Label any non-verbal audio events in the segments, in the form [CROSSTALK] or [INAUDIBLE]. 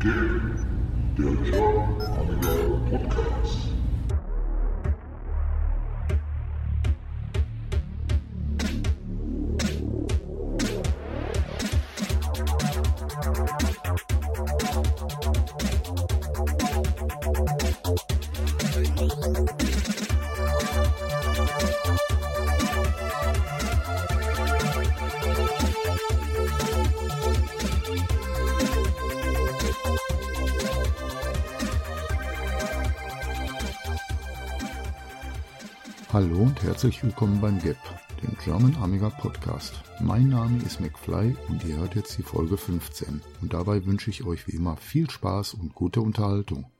Der German Amiga Podcast. Herzlich willkommen beim GAP, dem German Amiga Podcast. Mein Name ist McFly und ihr hört jetzt die Folge 15. Und dabei wünsche ich euch wie immer viel Spaß und gute Unterhaltung.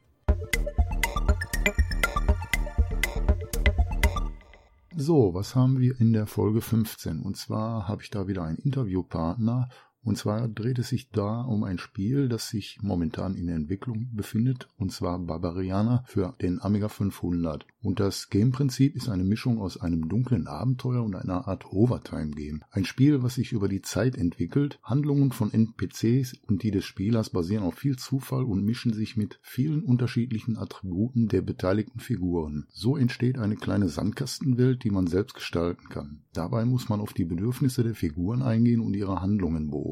So, was haben wir in der Folge 15? Und zwar habe ich da wieder einen Interviewpartner und zwar dreht es sich da um ein Spiel, das sich momentan in Entwicklung befindet, und zwar Barbariana für den Amiga 500. Und das Gameprinzip ist eine Mischung aus einem dunklen Abenteuer und einer Art Overtime-Game. Ein Spiel, was sich über die Zeit entwickelt. Handlungen von NPCs und die des Spielers basieren auf viel Zufall und mischen sich mit vielen unterschiedlichen Attributen der beteiligten Figuren. So entsteht eine kleine Sandkastenwelt, die man selbst gestalten kann. Dabei muss man auf die Bedürfnisse der Figuren eingehen und ihre Handlungen beobachten.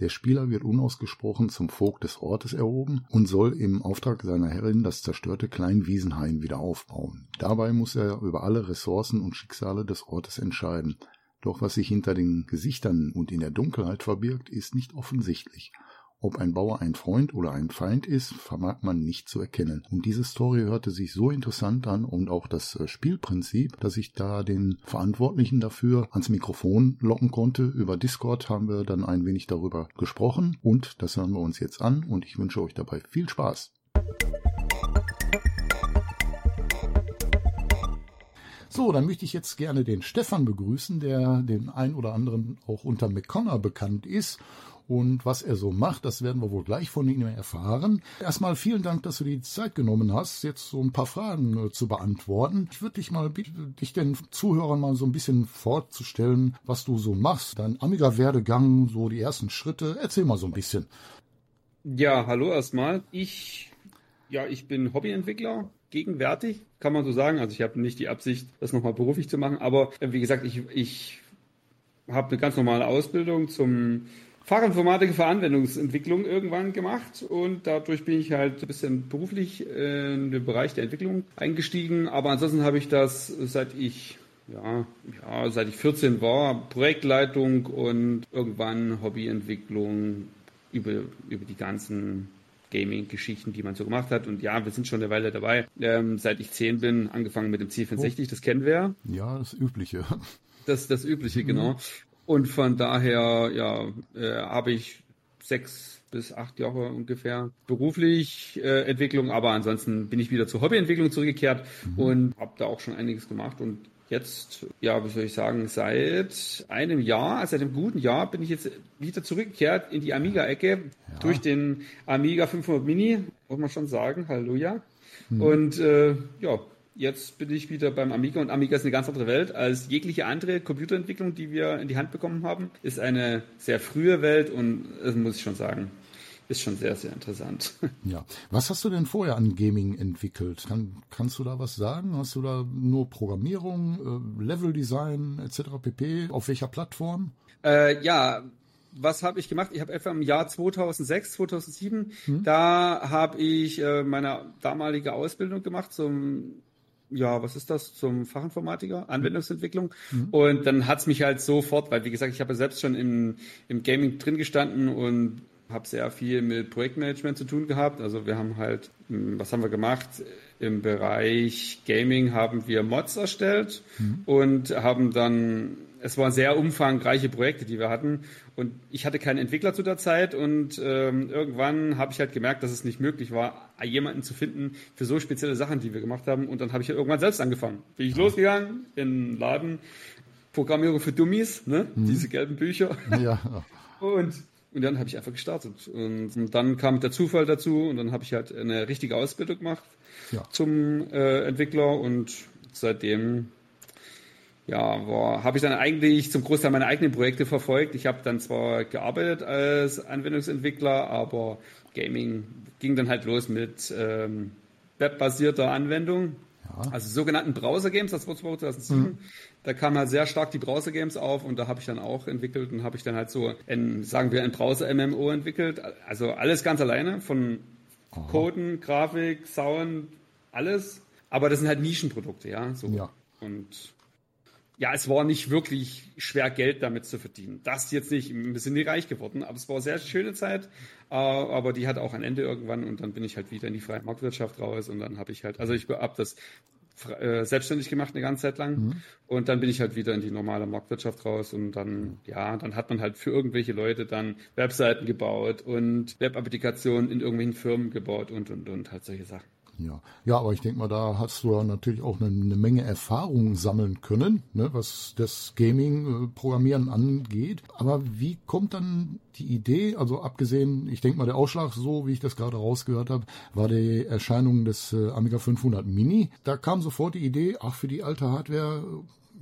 Der Spieler wird unausgesprochen zum Vogt des Ortes erhoben und soll im Auftrag seiner Herrin das zerstörte Kleinwiesenhain wieder aufbauen. Dabei muss er über alle Ressourcen und Schicksale des Ortes entscheiden. Doch was sich hinter den Gesichtern und in der Dunkelheit verbirgt, ist nicht offensichtlich. Ob ein Bauer ein Freund oder ein Feind ist, vermag man nicht zu erkennen. Und diese Story hörte sich so interessant an und auch das äh, Spielprinzip, dass ich da den Verantwortlichen dafür ans Mikrofon locken konnte. Über Discord haben wir dann ein wenig darüber gesprochen und das hören wir uns jetzt an und ich wünsche euch dabei viel Spaß. So, dann möchte ich jetzt gerne den Stefan begrüßen, der den ein oder anderen auch unter McConnor bekannt ist. Und was er so macht, das werden wir wohl gleich von ihm erfahren. Erstmal vielen Dank, dass du die Zeit genommen hast, jetzt so ein paar Fragen äh, zu beantworten. Ich würde dich mal bitten, dich den Zuhörern mal so ein bisschen vorzustellen, was du so machst. Dein Amiga-Werdegang, so die ersten Schritte. Erzähl mal so ein bisschen. Ja, hallo erstmal. Ich, ja, ich bin Hobbyentwickler, gegenwärtig, kann man so sagen. Also ich habe nicht die Absicht, das nochmal beruflich zu machen, aber äh, wie gesagt, ich, ich habe eine ganz normale Ausbildung zum Fachinformatiker für Anwendungsentwicklung irgendwann gemacht und dadurch bin ich halt ein bisschen beruflich in den Bereich der Entwicklung eingestiegen. Aber ansonsten habe ich das, seit ich ja, ja, seit ich 14 war, Projektleitung und irgendwann Hobbyentwicklung über, über die ganzen Gaming-Geschichten, die man so gemacht hat. Und ja, wir sind schon eine Weile dabei. Ähm, seit ich zehn bin, angefangen mit dem C64, oh. das kennen wir. Ja, das Übliche. Das das Übliche, mhm. genau. Und von daher, ja, äh, habe ich sechs bis acht Jahre ungefähr beruflich äh, Entwicklung, aber ansonsten bin ich wieder zur Hobbyentwicklung zurückgekehrt mhm. und habe da auch schon einiges gemacht und jetzt, ja, wie soll ich sagen, seit einem Jahr, also seit einem guten Jahr, bin ich jetzt wieder zurückgekehrt in die Amiga-Ecke ja. durch den Amiga 500 Mini, muss man schon sagen, Halleluja. Hm. Und äh, ja, jetzt bin ich wieder beim Amiga und Amiga ist eine ganz andere Welt als jegliche andere Computerentwicklung, die wir in die Hand bekommen haben. Ist eine sehr frühe Welt und das muss ich schon sagen ist schon sehr, sehr interessant. [LAUGHS] Ja. Was hast du denn vorher an Gaming entwickelt? Kann, kannst du da was sagen? Hast du da nur Programmierung, äh, Leveldesign etc. pp? Auf welcher Plattform? Äh, ja, was habe ich gemacht? Ich habe etwa im Jahr 2006, 2007, hm. da habe ich äh, meine damalige Ausbildung gemacht zum ja, was ist das, zum Fachinformatiker, Anwendungsentwicklung. Mhm. Und dann hat's mich halt sofort, weil wie gesagt, ich habe ja selbst schon im, im Gaming drin gestanden und habe sehr viel mit Projektmanagement zu tun gehabt. Also wir haben halt, hm, was haben wir gemacht? Im Bereich Gaming haben wir Mods erstellt mhm. und haben dann, es waren sehr umfangreiche Projekte, die wir hatten. Und ich hatte keinen Entwickler zu der Zeit und ähm, irgendwann habe ich halt gemerkt, dass es nicht möglich war, jemanden zu finden für so spezielle Sachen, die wir gemacht haben. Und dann habe ich irgendwann selbst angefangen. Bin ich losgegangen in den Laden, Programmierung für Dummies, ne? Mhm. diese gelben Bücher. Ja. Und und dann habe ich einfach gestartet. Und, und, dann kam der Zufall dazu und dann habe ich halt eine richtige Ausbildung gemacht ja. zum äh, Entwickler und seitdem ja, habe ich dann eigentlich zum Großteil meine eigenen Projekte verfolgt. Ich habe dann zwar gearbeitet als Anwendungsentwickler, aber Gaming ging dann halt los mit ähm, webbasierter Anwendung. Ja. Also sogenannten Browser-Games, das war 2007. Mhm. Da kamen halt sehr stark die Browser-Games auf und da habe ich dann auch entwickelt und habe ich dann halt so, ein, sagen wir, ein Browser-MMO entwickelt. Also alles ganz alleine, von Aha. Coden, Grafik, Sound, alles. Aber das sind halt Nischenprodukte, ja. So. ja. Und ja, es war nicht wirklich schwer, Geld damit zu verdienen. Das jetzt nicht, wir sind nie reich geworden, aber es war eine sehr schöne Zeit, äh, aber die hat auch ein Ende irgendwann und dann bin ich halt wieder in die freie Marktwirtschaft raus und dann habe ich halt, also ich habe das äh, selbstständig gemacht eine ganze Zeit lang mhm. und dann bin ich halt wieder in die normale Marktwirtschaft raus und dann, ja, dann hat man halt für irgendwelche Leute dann Webseiten gebaut und Web-Applikationen in irgendwelchen Firmen gebaut und, und, und halt solche Sachen. Ja, ja, aber ich denke mal, da hast du ja natürlich auch eine, eine Menge Erfahrung sammeln können, ne, was das Gaming-Programmieren angeht. Aber wie kommt dann die Idee, also abgesehen, ich denke mal, der Ausschlag, so wie ich das gerade rausgehört habe, war die Erscheinung des äh, Amiga 500 Mini. Da kam sofort die Idee, ach, für die alte Hardware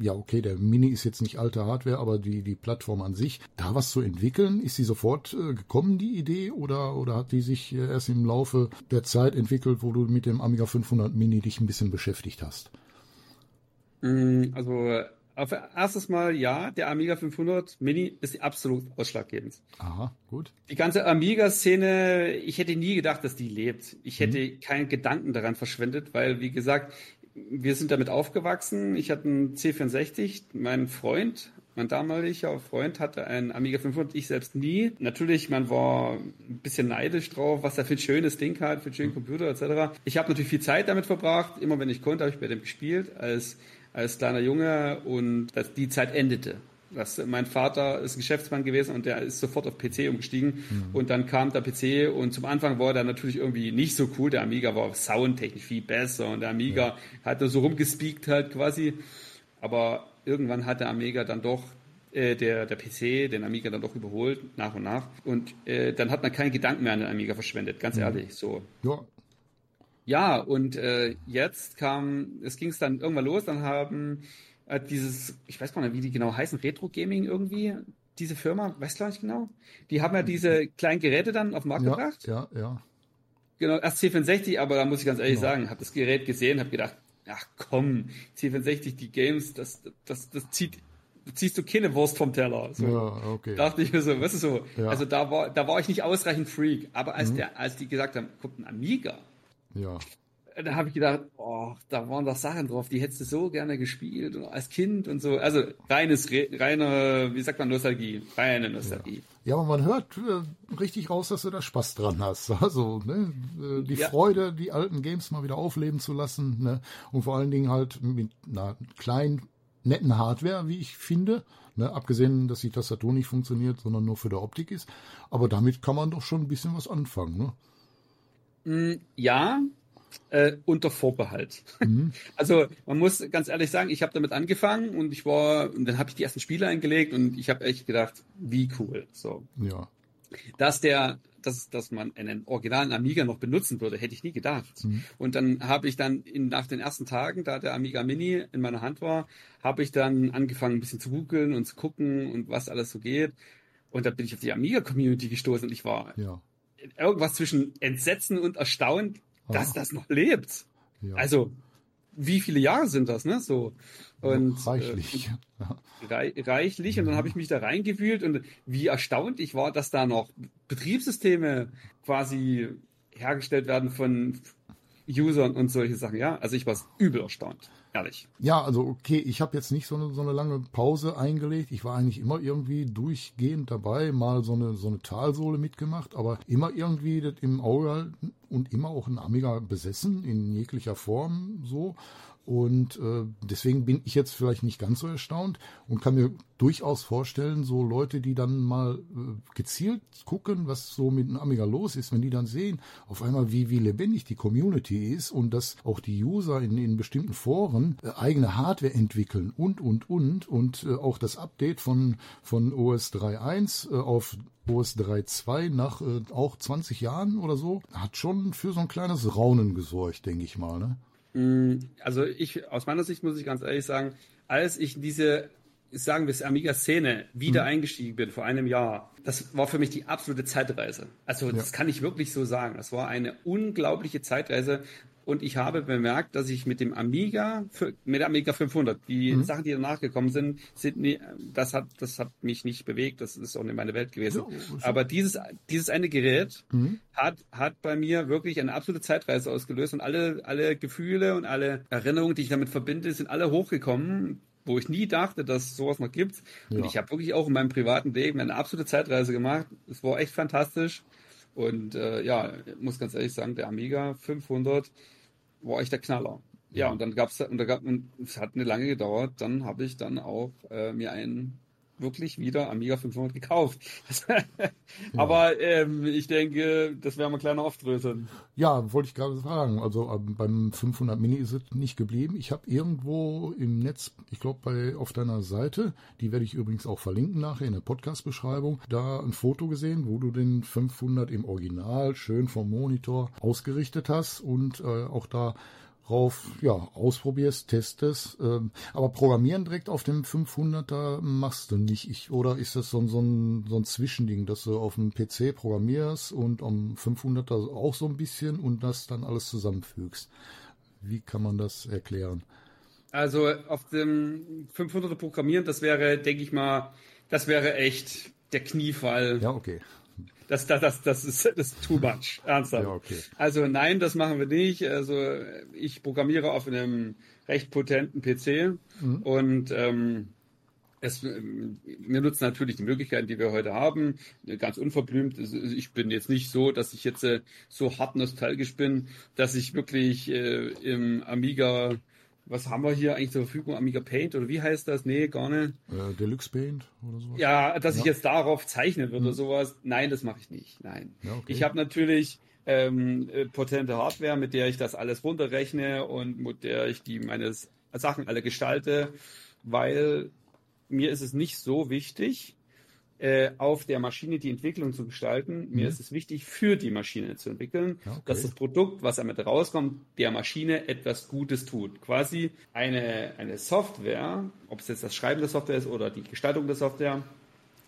ja, okay, der Mini ist jetzt nicht alte Hardware, aber die, die Plattform an sich, da was zu entwickeln, ist sie sofort äh, gekommen, die Idee, oder, oder hat die sich äh, erst im Laufe der Zeit entwickelt, wo du mit dem Amiga 500 Mini dich ein bisschen beschäftigt hast? Mm, also, auf erstes Mal, ja, der Amiga 500 Mini ist absolut ausschlaggebend. Aha, gut. Die ganze Amiga-Szene, ich hätte nie gedacht, dass die lebt. Ich hätte mhm. keinen Gedanken daran verschwendet, weil, wie gesagt, wir sind damit aufgewachsen. Ich hatte einen C64. Mein Freund, mein damaliger Freund hatte einen Amiga 500, ich selbst nie. Natürlich, man war ein bisschen neidisch drauf, was er für ein schönes Ding hat, für einen schönen Computer etc. Ich habe natürlich viel Zeit damit verbracht. Immer wenn ich konnte, habe ich bei dem gespielt als, als kleiner Junge und die Zeit endete. Das, mein Vater ist Geschäftsmann gewesen und der ist sofort auf PC umgestiegen. Mhm. Und dann kam der PC und zum Anfang war der natürlich irgendwie nicht so cool. Der Amiga war soundtechnisch viel besser und der Amiga ja. hat nur so rumgespeakt halt quasi. Aber irgendwann hat der Amiga dann doch äh, der, der PC den Amiga dann doch überholt, nach und nach. Und äh, dann hat man keinen Gedanken mehr an den Amiga verschwendet, ganz mhm. ehrlich. So. Ja. Ja, und äh, jetzt kam, es ging es dann irgendwann los, dann haben äh, dieses, ich weiß gar nicht, wie die genau heißen, Retro Gaming irgendwie, diese Firma, weiß gar nicht genau. Die haben ja diese kleinen Geräte dann auf den Markt ja, gebracht. Ja, ja. Genau, erst C64, aber da muss ich ganz ehrlich genau. sagen, habe das Gerät gesehen, habe gedacht, ach komm, C64, die Games, das, das, das zieht, ziehst du keine Wurst vom Teller. So. Ja, okay. Dachte ich mir so, was ist so? Ja. Also da war, da war ich nicht ausreichend Freak, aber als mhm. der, als die gesagt haben, kommt ein Amiga. Ja da habe ich gedacht, oh, da waren doch Sachen drauf, die hättest du so gerne gespielt als Kind und so. Also reines, reine, wie sagt man, Nostalgie, reine Nostalgie. Ja, aber man hört äh, richtig raus, dass du da Spaß dran hast. [LAUGHS] Also ne, äh, die ja. Freude, die alten Games mal wieder aufleben zu lassen ne? und vor allen Dingen halt mit einer kleinen, netten Hardware, wie ich finde. Ne, abgesehen, dass die Tastatur nicht funktioniert, sondern nur für der Optik ist. Aber damit kann man doch schon ein bisschen was anfangen. Ne? Mm, ja, äh, unter Vorbehalt. Mhm. [LAUGHS] Also man muss ganz ehrlich sagen, ich habe damit angefangen und ich war, und dann habe ich die ersten Spiele eingelegt und ich habe echt gedacht, wie cool. So. Ja. Dass der, dass, dass man einen originalen Amiga noch benutzen würde, hätte ich nie gedacht. Mhm. Und dann habe ich dann in, nach den ersten Tagen, da der Amiga Mini in meiner Hand war, habe ich dann angefangen, ein bisschen zu googeln und zu gucken und was alles so geht. Und da bin ich auf die Amiga-Community gestoßen und ich war ja. irgendwas zwischen Entsetzen und Erstaunt, dass das noch lebt. Ja. Also, wie viele Jahre sind das, ne? So. Und, reichlich. Äh, rei reichlich. Und dann habe ich mich da reingewühlt und wie erstaunt ich war, dass da noch Betriebssysteme quasi hergestellt werden von Usern und solche Sachen. Ja, also ich war übel erstaunt. Ehrlich. Ja, also okay, ich habe jetzt nicht so eine, so eine lange Pause eingelegt. Ich war eigentlich immer irgendwie durchgehend dabei, mal so eine, so eine Talsohle mitgemacht, aber immer irgendwie das im Auge halten und immer auch ein Amiga besessen, in jeglicher Form so. Und äh, deswegen bin ich jetzt vielleicht nicht ganz so erstaunt und kann mir durchaus vorstellen, so Leute, die dann mal äh, gezielt gucken, was so mit einem Amiga los ist, wenn die dann sehen, auf einmal, wie, wie lebendig die Community ist und dass auch die User in, in bestimmten Foren äh, eigene Hardware entwickeln und, und, und und auch das Update von, von OS 3.1 äh, auf OS 3.2 nach auch 20 Jahren oder so, hat schon für so ein kleines Raunen gesorgt, denke ich mal. Ne? Mm, also ich, aus meiner Sicht muss ich ganz ehrlich sagen, als ich in diese, sagen wir es, Amiga-Szene wieder mhm. eingestiegen bin vor einem Jahr, das war für mich die absolute Zeitreise. Also das ja. kann ich wirklich so sagen. Das war eine unglaubliche Zeitreise. Und ich habe bemerkt, dass ich mit dem Amiga, mit der Amiga 500, die mhm. Sachen, die danach gekommen sind, sind nie, das hat, das hat mich nicht bewegt. Das ist auch nicht meine Welt gewesen. Ja, Aber dieses, dieses eine Gerät mhm. hat, hat bei mir wirklich eine absolute Zeitreise ausgelöst und alle, alle Gefühle und alle Erinnerungen, die ich damit verbinde, sind alle hochgekommen wo ich nie dachte, dass sowas noch gibt. Ja. Und ich habe wirklich auch in meinem privaten Leben eine absolute Zeitreise gemacht. Es war echt fantastisch. Und äh, ja, muss ganz ehrlich sagen, der Amiga 500 war echt der Knaller. Ja, und dann gab's und da gab und es hat eine lange gedauert. Dann habe ich dann auch äh, mir einen wirklich wieder Amiga 500 gekauft. [LAUGHS] Aber ähm, ich denke, das werden wir kleiner aufdröseln. Ja, wollte ich gerade sagen. Also ähm, beim 500 Mini ist es nicht geblieben. Ich habe irgendwo im Netz, ich glaube bei auf deiner Seite, die werde ich übrigens auch verlinken nachher in der Podcast-Beschreibung, da ein Foto gesehen, wo du den 500 im Original schön vom Monitor ausgerichtet hast und äh, auch da drauf, ja, ausprobierst, testest. Ähm, aber Programmieren direkt auf dem 500er machst du nicht. Ich, oder ist das so, so, ein, so ein Zwischending, dass du auf dem PC programmierst und am 500er auch so ein bisschen und das dann alles zusammenfügst? Wie kann man das erklären? Also auf dem 500er Programmieren, das wäre, denke ich mal, das wäre echt der Kniefall. Ja, okay. Das, das, das, das, ist, das ist too much. Ernsthaft. Ja, okay. Also nein, das machen wir nicht. Also ich programmiere auf einem recht potenten PC mhm. und ähm, es, wir nutzen natürlich die Möglichkeiten, die wir heute haben, ganz unverblümt. Ich bin jetzt nicht so, dass ich jetzt äh, so hart nostalgisch bin, dass ich wirklich äh, im Amiga was haben wir hier eigentlich zur Verfügung? Amiga Paint oder wie heißt das? Nee, gar nicht. Äh, Deluxe Paint oder sowas? Ja, dass ja. ich jetzt darauf zeichnen würde mhm. oder sowas. Nein, das mache ich nicht. Nein. Ja, okay. Ich habe natürlich ähm, äh, potente Hardware, mit der ich das alles runterrechne und mit der ich die meine Sachen alle gestalte, weil mir ist es nicht so wichtig, äh, auf der Maschine die Entwicklung zu gestalten. Mir mhm. ist es wichtig, für die Maschine zu entwickeln, okay. dass das Produkt, was damit rauskommt, der Maschine etwas Gutes tut. Quasi eine, eine Software, ob es jetzt das Schreiben der Software ist oder die Gestaltung der Software,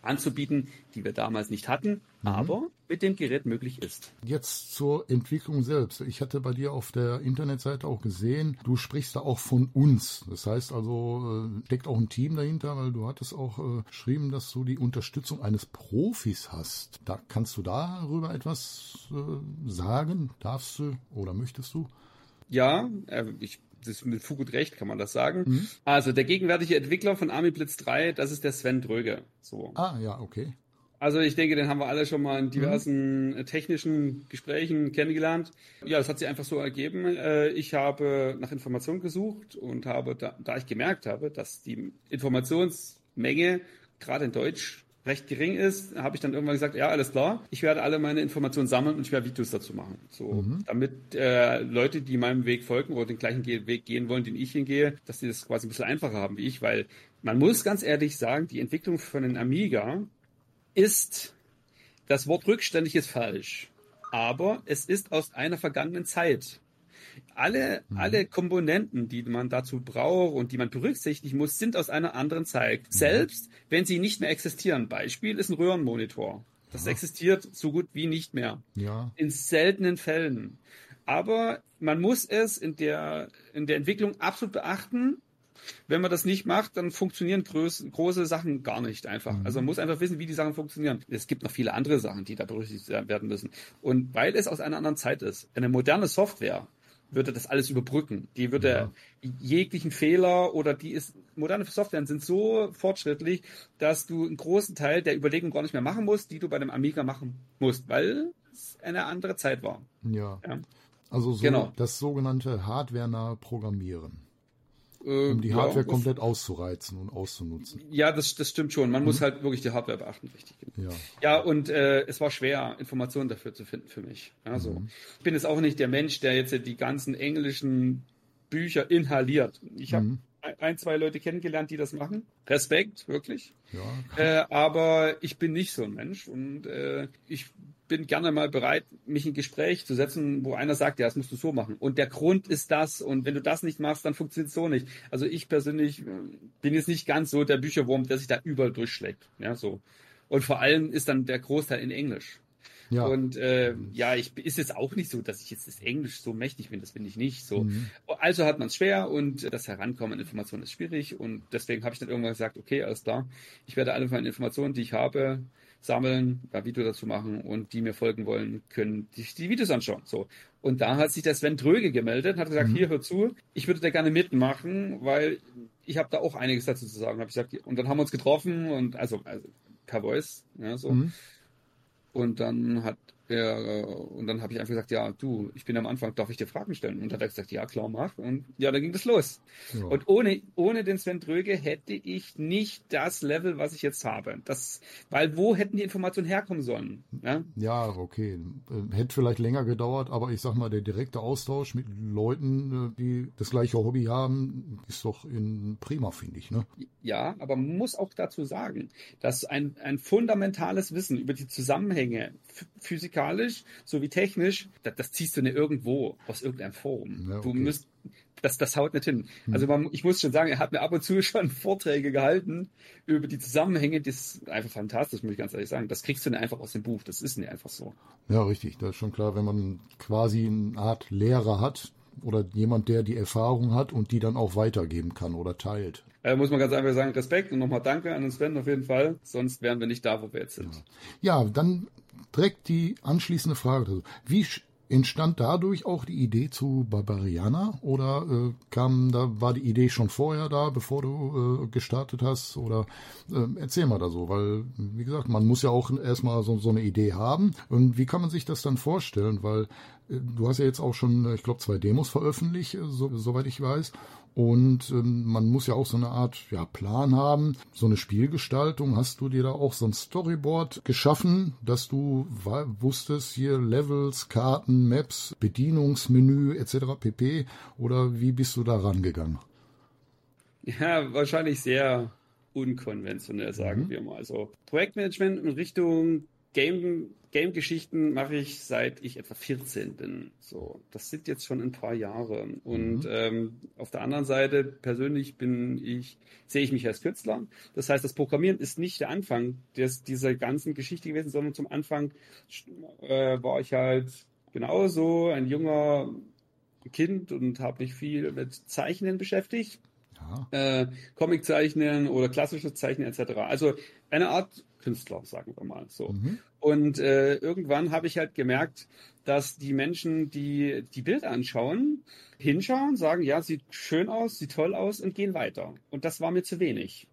anzubieten, die wir damals nicht hatten. Aber mit dem Gerät möglich ist. Jetzt zur Entwicklung selbst. Ich hatte bei dir auf der Internetseite auch gesehen, du sprichst da auch von uns. Das heißt also, äh, steckt auch ein Team dahinter, weil du hattest auch äh, geschrieben, dass du die Unterstützung eines Profis hast. Da kannst du darüber etwas äh, sagen? Darfst du oder möchtest du? Ja, ich das ist mit Fug und Recht kann man das sagen. Mhm. Also der gegenwärtige Entwickler von Army Blitz 3, das ist der Sven Dröge. So. Ah, ja, okay. Also ich denke, den haben wir alle schon mal in diversen mhm. technischen Gesprächen kennengelernt. Ja, das hat sich einfach so ergeben. Äh, ich habe nach Informationen gesucht und habe, da, da ich gemerkt habe, dass die Informationsmenge gerade in Deutsch recht gering ist, habe ich dann irgendwann gesagt, ja, alles klar, ich werde alle meine Informationen sammeln und ich werde Videos dazu machen. So, mhm. damit äh, Leute, die meinem Weg folgen oder den gleichen Weg gehen wollen, den ich hingehe, dass sie das quasi ein bisschen einfacher haben wie ich, weil man muss ganz ehrlich sagen, die Entwicklung von einem Amiga ist, das Wort rückständig ist falsch, aber es ist aus einer vergangenen Zeit. Alle, mhm. alle Komponenten, die man dazu braucht und die man berücksichtigen muss, sind aus einer anderen Zeit. Mhm. Selbst wenn sie nicht mehr existieren. Beispiel ist ein Röhrenmonitor. Das ja. existiert so gut wie nicht mehr. Ja. In seltenen Fällen. Aber man muss es in der, in der Entwicklung absolut beachten. Wenn man das nicht macht, dann funktionieren groß, große Sachen gar nicht einfach. Mhm. Also man muss einfach wissen, wie die Sachen funktionieren. Es gibt noch viele andere Sachen, die da berücksichtigt werden müssen. Und weil es aus einer anderen Zeit ist, eine moderne Software würde das alles überbrücken. Die würde ja. jeglichen Fehler oder die ist, moderne Software sind so fortschrittlich, dass du einen großen Teil der Überlegung gar nicht mehr machen musst, die du bei dem Amiga machen musst, weil es eine andere Zeit war. Ja. ja. Also so genau. das sogenannte hardware-nahe Programmieren. Äh, um die Hardware ja, komplett auszureizen und auszunutzen. Ja, das, das stimmt schon. Man mhm. muss halt wirklich die Hardware beachten, richtig. Ja, ja und äh, es war schwer, Informationen dafür zu finden für mich. Also, mhm. Ich bin jetzt auch nicht der Mensch, der jetzt die ganzen englischen Bücher inhaliert. Ich habe mhm. Ein, zwei Leute kennengelernt, die das machen. Respekt, wirklich. Ja. Äh, aber ich bin nicht so ein Mensch und äh, ich bin gerne mal bereit, mich in Gespräch zu setzen, wo einer sagt, ja, das musst du so machen. Und der Grund ist das. Und wenn du das nicht machst, dann funktioniert es so nicht. Also ich persönlich äh, bin jetzt nicht ganz so der Bücherwurm, der sich da überall durchschlägt. Ja, so. Und vor allem ist dann der Großteil in Englisch. Ja. Und äh, ja, ich ist jetzt auch nicht so, dass ich jetzt das Englisch so mächtig bin, das bin ich nicht so. Mhm. Also hat man es schwer und das Herankommen an Informationen ist schwierig und deswegen habe ich dann irgendwann gesagt, okay, alles klar, ich werde alle meine Informationen, die ich habe, sammeln, ein Video dazu machen und die mir folgen wollen, können sich die Videos anschauen. So. Und da hat sich der Sven Dröge gemeldet, hat gesagt, mhm. hier hör zu, ich würde da gerne mitmachen, weil ich habe da auch einiges dazu zu sagen. Hab ich gesagt, und dann haben wir uns getroffen und also, also per Voice, ja, so. Mhm. Und dann hat er, äh, und dann habe ich einfach gesagt, ja, du, ich bin am Anfang, darf ich dir Fragen stellen? Und dann hat er gesagt, ja, klar, mach. Und ja, dann ging das los. Ja. Und ohne, ohne den Sven Dröge hätte ich nicht das Level, was ich jetzt habe. Das, weil wo hätten die Informationen herkommen sollen? Ja, ja okay. Äh, hätte vielleicht länger gedauert, aber ich sag mal, der direkte Austausch mit Leuten, äh, die das gleiche Hobby haben, ist doch in prima, finde ich. Ne? Ja, aber man muss auch dazu sagen, dass ein, ein fundamentales Wissen über die Zusammenhänge physikalisch sowie technisch, das, das ziehst du nicht irgendwo aus irgendeinem Forum. Ja, okay. Du müsst, das, das haut nicht hin. Hm. Also man, ich muss schon sagen, er hat mir ab und zu [LAUGHS] schon Vorträge gehalten über die Zusammenhänge. Das ist einfach fantastisch, muss ich ganz ehrlich sagen. Das kriegst du nicht einfach aus dem Buch. Das ist nicht einfach so. Ja, richtig. Das ist schon klar, wenn man quasi eine Art Lehrer hat, oder jemand, der die Erfahrung hat und die dann auch weitergeben kann oder teilt. Äh, muss man ganz einfach sagen, Respekt und nochmal Danke an uns Sven auf jeden Fall. Sonst wären wir nicht da, wo wir jetzt sind. Ja, ja dann direkt die anschließende Frage. Wie entstand dadurch auch die Idee zu Barbariana? Oder äh, kam da war die Idee schon vorher da, bevor du äh, gestartet hast? Oder äh, erzähl mal da so, weil wie gesagt, man muss ja auch erstmal so, so eine Idee haben. Und wie kann man sich das dann vorstellen, weil äh, du hast ja jetzt auch schon, ich glaube, zwei Demos veröffentlicht, äh, so, soweit ich weiß und ähm, man muss ja auch so eine Art ja, Plan haben, so eine Spielgestaltung. Hast du dir da auch so ein Storyboard geschaffen, dass du wusstest, hier Levels, Karten, Maps, Bedienungsmenü etc. pp. Oder wie bist du da rangegangen? Ja, wahrscheinlich sehr unkonventionell, sagen mhm. wir mal. Also Projektmanagement in Richtung Game Game-Geschichten mache ich seit ich etwa 14 bin. So, das sind jetzt schon ein paar Jahre. Und mhm. ähm, auf der anderen Seite persönlich bin ich, sehe ich mich als Künstler. Das heißt, das Programmieren ist nicht der Anfang des, dieser ganzen Geschichte gewesen, sondern zum Anfang äh, war ich halt genauso ein junger Kind und habe mich viel mit Zeichnen beschäftigt. Äh, Comic zeichnen oder klassisches Zeichnen etc. Also eine Art Künstler, sagen wir mal so. Mhm. Und äh, irgendwann habe ich halt gemerkt, dass die Menschen, die die Bilder anschauen, hinschauen, sagen, ja, sieht schön aus, sieht toll aus und gehen weiter. Und das war mir zu wenig.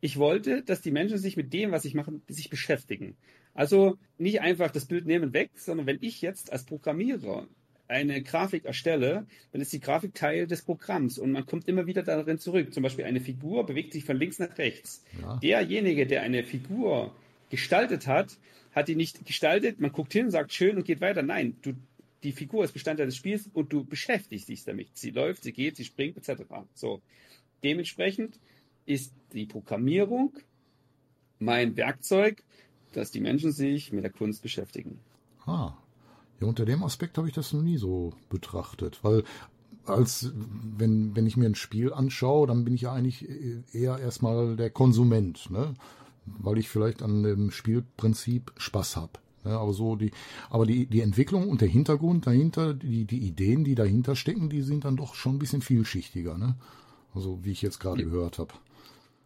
Ich wollte, dass die Menschen sich mit dem, was ich mache, sich beschäftigen. Also nicht einfach das Bild nehmen weg, sondern wenn ich jetzt als Programmierer eine Grafik erstelle, dann ist die Grafik Teil des Programms und man kommt immer wieder darin zurück. Zum Beispiel eine Figur bewegt sich von links nach rechts. Ja. Derjenige, der eine Figur gestaltet hat, hat die nicht gestaltet, man guckt hin, sagt schön und geht weiter. Nein, du, die Figur ist Bestandteil des Spiels und du beschäftigst dich damit. Sie läuft, sie geht, sie springt, etc. So. Dementsprechend ist die Programmierung mein Werkzeug, dass die Menschen sich mit der Kunst beschäftigen. Ah, ja, unter dem Aspekt habe ich das noch nie so betrachtet, weil als wenn, wenn ich mir ein Spiel anschaue, dann bin ich ja eigentlich eher erstmal der Konsument, ne? weil ich vielleicht an dem Spielprinzip Spaß habe. Ne? Aber so die, aber die, die Entwicklung und der Hintergrund dahinter, die, die Ideen, die dahinter stecken, die sind dann doch schon ein bisschen vielschichtiger, ne? Also wie ich jetzt gerade ja. gehört habe.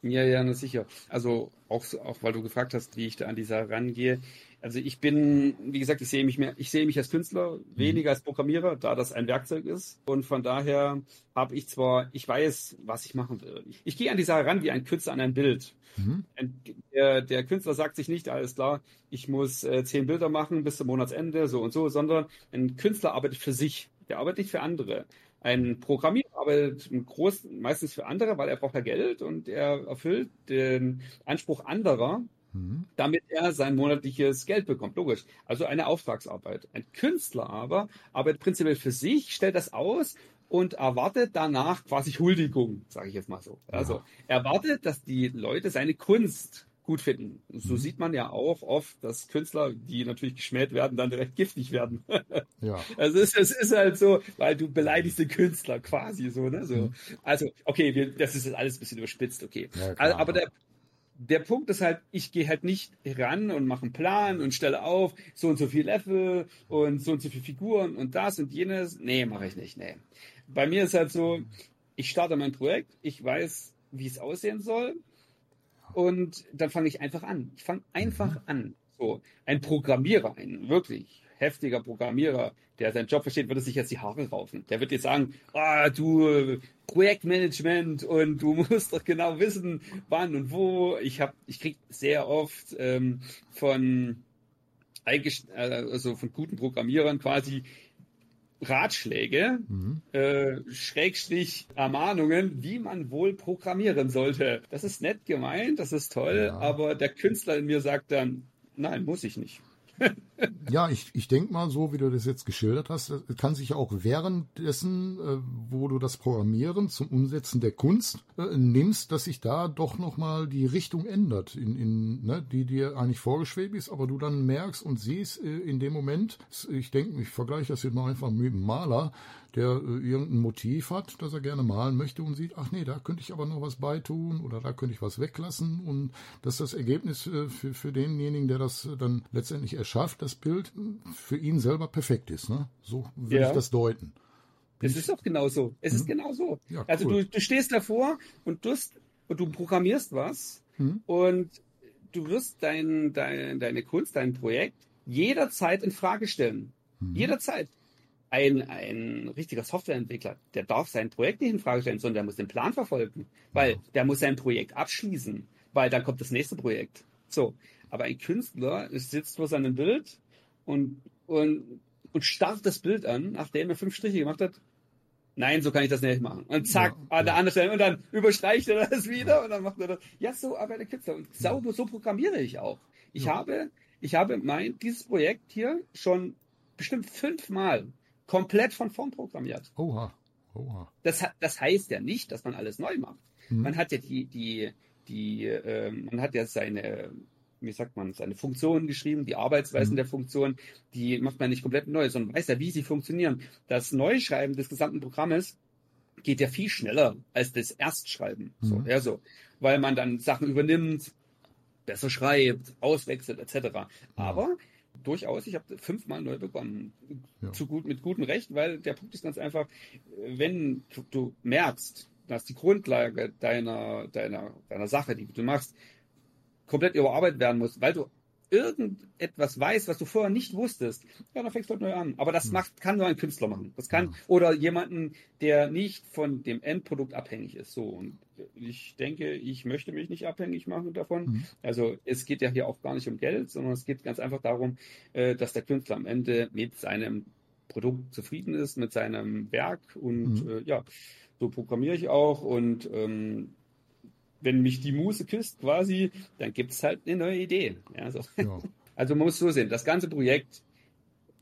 Ja, ja, na sicher. Also auch, auch weil du gefragt hast, wie ich da an die Sache rangehe. Also ich bin, wie gesagt, ich sehe mich mehr, ich sehe mich als Künstler, mhm. weniger als Programmierer, da das ein Werkzeug ist. Und von daher habe ich zwar, ich weiß, was ich machen will. Ich, ich gehe an die Sache ran wie ein Künstler an ein Bild. Mhm. Der, der, Künstler sagt sich nicht, alles klar, ich muss äh, zehn Bilder machen bis zum Monatsende, so und so, sondern ein Künstler arbeitet für sich. Der arbeitet nicht für andere. Ein Programmierer arbeitet groß, meistens für andere, weil er braucht ja Geld und er erfüllt den Anspruch anderer, mhm. damit er sein monatliches Geld bekommt. Logisch. Also eine Auftragsarbeit. Ein Künstler aber arbeitet prinzipiell für sich, stellt das aus und erwartet danach quasi Huldigung, sage ich jetzt mal so. Also erwartet, dass die Leute seine Kunst gut finden. So mhm. sieht man ja auch oft, dass Künstler, die natürlich geschmäht werden, dann direkt giftig werden. [LAUGHS] ja. Also es, es, ist halt so, weil du beleidigst den Künstler quasi so, ne? So. Mhm. Also, okay, wir, das ist jetzt alles ein bisschen überspitzt, okay. Ja, klar, aber der, der Punkt ist halt, ich gehe halt nicht ran und mache einen Plan und stelle auf, so und so viel Level und so und so viele Figuren und das und jenes. Nee, mache ich nicht, nee. Bei mir ist halt so, ich starte mein Projekt, ich weiß, wie es aussehen soll und dann fange ich einfach an. Ich fange einfach mhm. an. So, ein Programmierer, ein wirklich heftiger Programmierer, der seinen Job versteht, würde sich jetzt die Haare raufen. Der wird jetzt sagen, ah, du Projektmanagement und du [LAUGHS] musst doch genau wissen, wann und wo. Ich habe, ich krieg sehr oft ähm, von also von guten Programmierern quasi Ratschläge, mhm. äh, Schrägstrich Ermahnungen, wie man wohl programmieren sollte. Das ist nett gemeint, das ist toll, ja. aber der Künstler in mir sagt dann, nein, muss ich nicht [LAUGHS] ja, ich, ich denke mal, so wie du das jetzt geschildert hast, kann sich auch währenddessen, äh, wo du das Programmieren zum Umsetzen der Kunst äh, nimmst, dass sich da doch nochmal die Richtung ändert, in, in, ne, die dir eigentlich vorgeschwebt ist, aber du dann merkst und siehst äh, in dem Moment, ich denke, ich vergleiche das jetzt mal einfach mit einem Maler, der äh, irgendein Motiv hat, das er gerne malen möchte und sieht, ach nee, da könnte ich aber noch was beitun oder da könnte ich was weglassen und dass das Ergebnis äh, für, für denjenigen, der das dann letztendlich erschafft, das Bild für ihn selber perfekt ist. Ne? So würde ja. ich das deuten. Es ist doch genau so. Es mhm. ist genau so. Ja, also du, du stehst davor und du, und du programmierst was mhm. und du wirst dein, dein, deine Kunst, dein Projekt jederzeit in Frage stellen. Mhm. Jederzeit ein, ein richtiger Softwareentwickler, der darf sein Projekt nicht in Frage stellen, sondern der muss den Plan verfolgen, weil der muss sein Projekt abschließen, weil dann kommt das nächste Projekt. So. Aber ein Künstler sitzt vor seinem Bild und, und, und starrt das Bild an, nachdem er fünf Striche gemacht hat. Nein, so kann ich das nicht machen. Und zack, ja, an der anderen Stelle. Und dann überstreicht er das wieder und dann macht er das. Ja, so arbeitet Künstler. Und sauber, so programmiere ich auch. Ich ja. habe, ich habe mein, dieses Projekt hier schon bestimmt fünfmal komplett von vorn programmiert. Oha. Oha. Das, das heißt ja nicht, dass man alles neu macht. Mhm. Man hat ja die, die, die, äh, man hat ja seine, wie sagt man, seine Funktionen geschrieben, die Arbeitsweisen mhm. der Funktionen, die macht man nicht komplett neu, sondern weiß ja, wie sie funktionieren. Das Neuschreiben des gesamten Programmes geht ja viel schneller als das Erstschreiben. Mhm. So, ja, so. Weil man dann Sachen übernimmt, besser schreibt, auswechselt, etc. Aber durchaus, ich habe fünfmal neu begonnen. Ja. Zu gut, mit gutem Recht, weil der Punkt ist ganz einfach, wenn du, du merkst, dass die Grundlage deiner, deiner, deiner Sache, die du machst, komplett überarbeitet werden muss, weil du irgendetwas weißt, was du vorher nicht wusstest, ja, dann fängst du halt neu an. Aber das hm. macht, kann nur ein Künstler machen. Das kann, ja. oder jemanden, der nicht von dem Endprodukt abhängig ist. So. Und ich denke, ich möchte mich nicht abhängig machen davon. Mhm. Also es geht ja hier auch gar nicht um Geld, sondern es geht ganz einfach darum, äh, dass der Künstler am Ende mit seinem Produkt zufrieden ist, mit seinem Werk und mhm. ja, so programmiere ich auch und ähm, wenn mich die Muse küsst quasi, dann gibt es halt eine neue Idee. Ja, so. ja. [LAUGHS] Also man muss so sehen, das ganze Projekt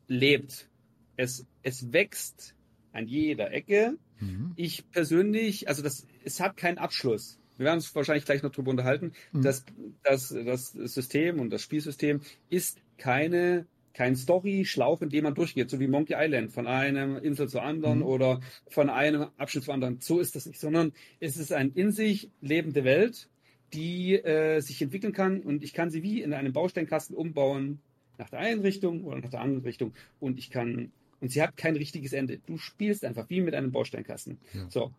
lebt. Es, es wächst an jeder Ecke. Mhm. Ich persönlich, also das, es hat keinen Abschluss. Wir werden uns wahrscheinlich gleich noch darüber unterhalten. Mhm. Das, das, das System und das Spielsystem ist keine kein Story-Schlauch, in dem man durchgeht, so wie Monkey Island, von einer Insel zur anderen mhm. oder von einem Abschnitt zur anderen. So ist das nicht, sondern es ist eine in sich lebende Welt, die äh, sich entwickeln kann und ich kann sie wie in einem Bausteinkasten umbauen, nach der einen Richtung oder nach der anderen Richtung und ich kann und sie hat kein richtiges Ende. Du spielst einfach wie mit einem Bausteinkasten. Ja. So.